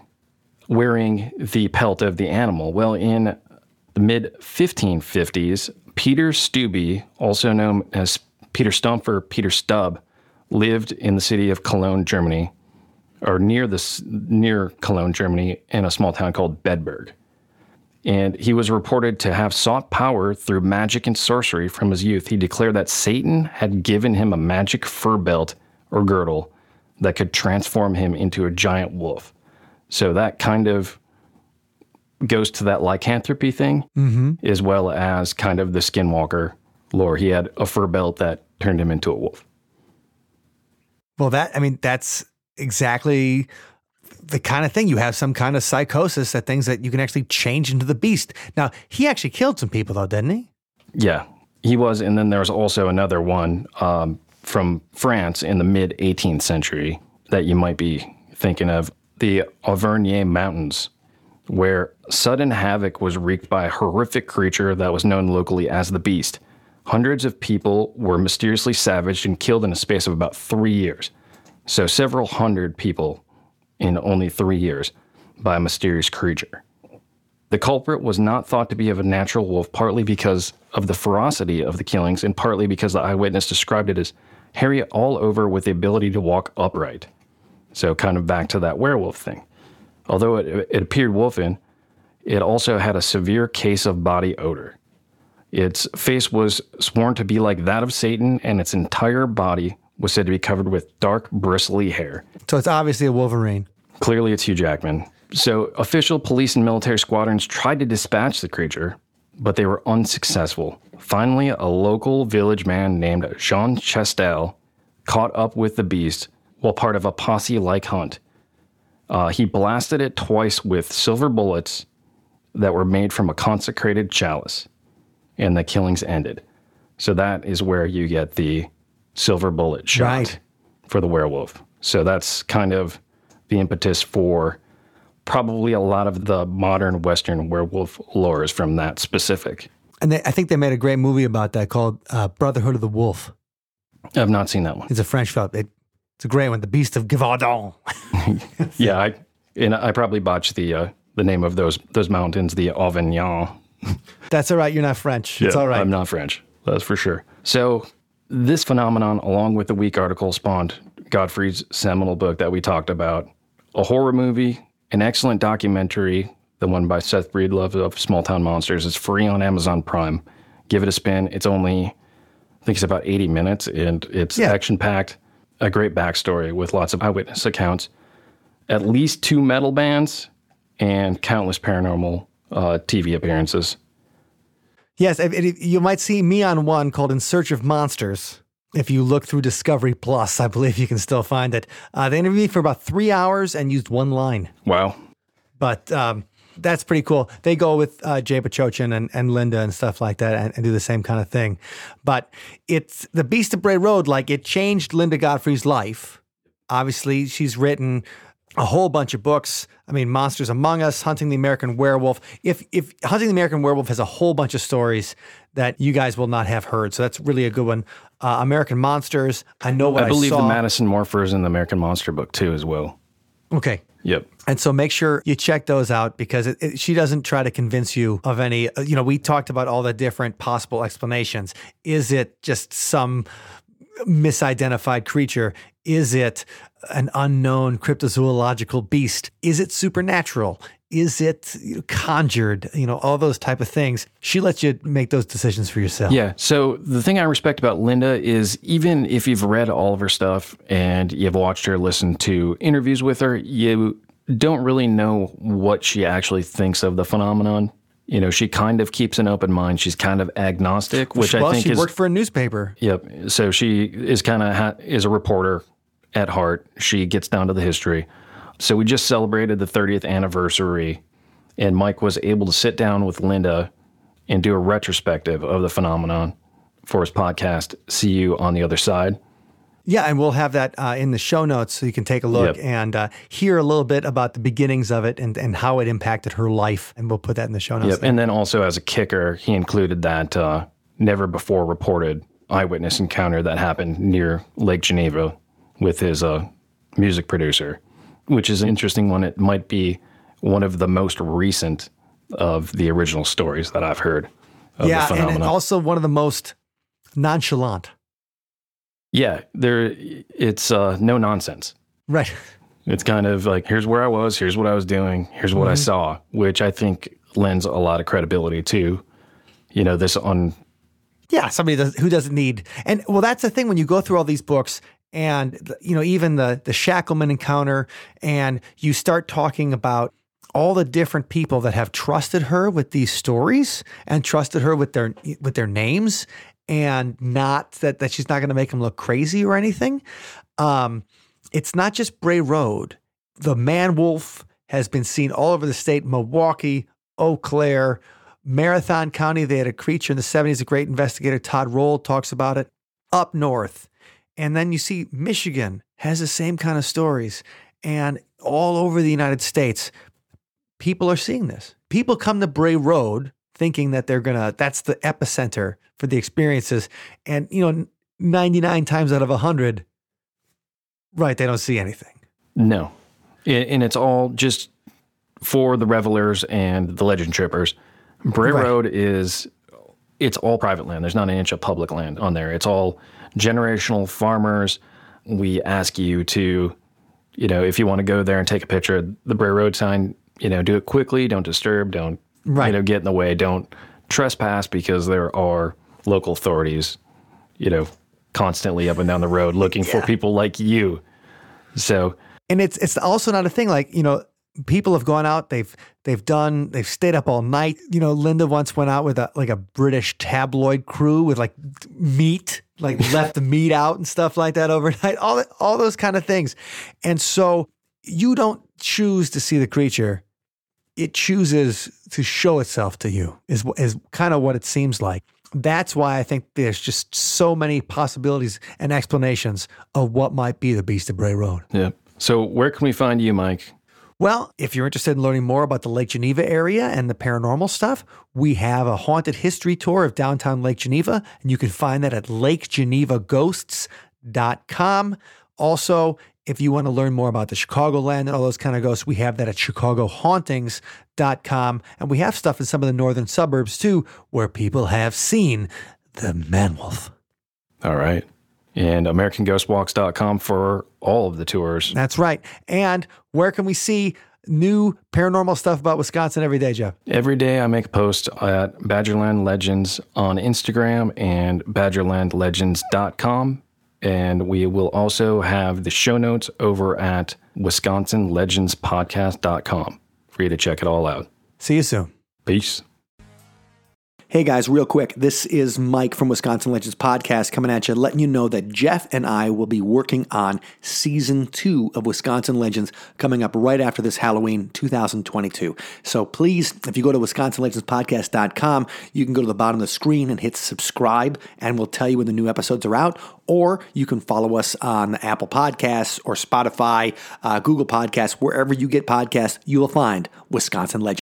wearing the pelt of the animal. Well, in the mid 1550s, Peter Stubbe, also known as Peter Stump or Peter Stubb, lived in the city of Cologne, Germany, or near this near Cologne, Germany, in a small town called Bedburg. And he was reported to have sought power through magic and sorcery from his youth. He declared that Satan had given him a magic fur belt or girdle that could transform him into a giant wolf. So that kind of goes to that lycanthropy thing, as well as kind of the skinwalker lore. He had a fur belt that turned him into a wolf. Well, that I mean, that's exactly the kind of thing you have some kind of psychosis that things that you can actually change into the beast. Now, he actually killed some people though, didn't he? Yeah, he was. And then there was also another one um, from France in the mid 18th century that you might be thinking of the Auvergne Mountains, where sudden havoc was wreaked by a horrific creature that was known locally as the Beast. Hundreds of people were mysteriously savaged and killed in a space of about three years. So, several hundred people in only three years by a mysterious creature. The culprit was not thought to be of a natural wolf, partly because of the ferocity of the killings, and partly because the eyewitness described it as hairy all over with the ability to walk upright. So, kind of back to that werewolf thing. Although it, it appeared wolfen, it also had a severe case of body odor. Its face was sworn to be like that of Satan, and its entire body was said to be covered with dark, bristly hair. So it's obviously a Wolverine. Clearly, it's Hugh Jackman. So, official police and military squadrons tried to dispatch the creature, but they were unsuccessful. Finally, a local village man named Jean Chastel caught up with the beast while part of a posse like hunt. Uh, he blasted it twice with silver bullets that were made from a consecrated chalice, and the killings ended. So, that is where you get the silver bullet shot Right. for the werewolf. So, that's kind of the impetus for probably a lot of the modern Western werewolf lores from that specific. And they, I think they made a great movie about that called uh, Brotherhood of the Wolf. I've not seen that one. It's a French film. It, it's a great one. The Beast of Gévaudan. Yeah, I and I probably botched the uh, the name of those those mountains, the Avignon. That's all right. You're not French. it's all right. I'm not French. That's for sure. So this phenomenon, along with the week article, spawned Godfrey's seminal book that we talked about, a horror movie, an excellent documentary, the one by Seth Breedlove of Small Town Monsters. It's free on Amazon Prime. Give it a spin. It's only, I think it's about 80 minutes, and it's Yeah. action packed. A great backstory with lots of eyewitness accounts. At least two metal bands and countless paranormal uh, TV appearances. Yes, if- if- you might see me on one called In Search of Monsters. If you look through Discovery Plus, I believe you can still find it. Uh, they interviewed me for about three hours and used one line. Wow. But um, that's pretty cool. They go with uh, Jay Bachochin and, and Linda and stuff like that and, and do the same kind of thing. But it's the Beast of Bray Road, like it changed Linda Godfrey's life. Obviously, she's written a whole bunch of books. I mean, Monsters Among Us, Hunting the American Werewolf. If if Hunting the American Werewolf has a whole bunch of stories that you guys will not have heard, so that's really a good one. Uh, American Monsters. I know what I, I believe saw. the Madison Morphers in the American Monster book too, as well. okay, Yep. And so make sure you check those out because it, it- she doesn't try to convince you of any, uh, you know, we talked about all the different possible explanations. Is it just some misidentified creature? Is it an unknown cryptozoological beast? Is it supernatural? Is it conjured? You know, all those type of things. She lets you make those decisions for yourself. Yeah. So the thing I respect about Linda is even if you've read all of her stuff and you've watched her, listened to interviews with her, you don't really know what she actually thinks of the phenomenon. You know, she kind of keeps an open mind. She's kind of agnostic, which well, I think she is worked for a newspaper. Yep. So she is kind of ha- is a reporter at heart. She gets down to the history. So we just celebrated the 30th anniversary, and Mike was able to sit down with Linda and do a retrospective of the phenomenon for his podcast. See you on the other side. Yeah, and we'll have that uh, in the show notes so you can take a look Yep. and uh, hear a little bit about the beginnings of it and, and how it impacted her life. And we'll put that in the show notes. Yep. And then also as a kicker, he included that uh, never before reported eyewitness encounter that happened near Lake Geneva with his uh, music producer, which is an interesting one. It might be one of the most recent of the original stories that I've heard of yeah, the and, also one of the most nonchalant. yeah, there it's uh, no nonsense. Right. It's kind of like here's where I was, here's what I was doing, here's what I Mm-hmm. saw, which I think lends a lot of credibility to, you know, this on Yeah, somebody does, who doesn't need. And well, that's the thing when you go through all these books and you know even the the Shackleman encounter and you start talking about all the different people that have trusted her with these stories and trusted her with their with their names and not that that she's not going to make them look crazy or anything. Um it's not just Bray Road. the man wolf has been seen all over the state Milwaukee, Eau Claire, Marathon County. They had a creature in the 70s. A great investigator, Todd Roll, talks about it. Up north. And then you see Michigan has the same kind of stories. And all over the United States, people are seeing this. People come to Bray Road thinking that they're going to, that's the epicenter for the experiences. And, you know, 99 times out of 100, right, they don't see anything. No. And it's all just for the revelers and the legend trippers. Bray Right. Road is it's all private land. There's not an inch of public land on there. It's all generational farmers. We ask you to, you know, if you want to go there and take a picture of the Bray Road sign, you know, do it quickly, don't disturb, don't Right. you know, get in the way, don't trespass because there are local authorities, you know, constantly up and down the road looking for people like you. So and it's it's also not a thing like you know people have gone out they've they've done they've stayed up all night you know linda once went out with a like a british tabloid crew with like meat like left the meat out and stuff like that overnight all that- all those kind of things and so you don't choose to see the creature it chooses to show itself to you is is kind of what it seems like that's why I think there's just so many possibilities and explanations of what might be the Beast of Bray Road. Yeah. So where can we find you, Mike? Well, if you're interested in learning more about the Lake Geneva area and the paranormal stuff, we have a haunted history tour of downtown Lake Geneva, and you can find that at lakegenevaghosts.com. Also, if you want to learn more about the Chicagoland and all those kind of ghosts, we have that at chicagohauntings.com. And we have stuff in some of the northern suburbs too, where people have seen the man wolf. All right. And AmericanGhostWalks.com for all of the tours. That's right. And where can we see new paranormal stuff about Wisconsin every day, Jeff? Every day I make a post at Badgerland Legends on Instagram and BadgerlandLegends.com. And we will also have the show notes over at WisconsinLegendsPodcast.com for you to check it all out. See you soon. Peace. Hey guys, real quick. This is Mike from Wisconsin Legends Podcast coming at you, letting you know that Jeff and I will be working on season two of Wisconsin Legends coming up right after this Halloween 2022. So please, if you go to WisconsinLegendsPodcast.com, you can go to the bottom of the screen and hit subscribe, and we'll tell you when the new episodes are out. Or you can follow us on Apple Podcasts or Spotify, uh, Google Podcasts, wherever you get podcasts, you will find Wisconsin Legends.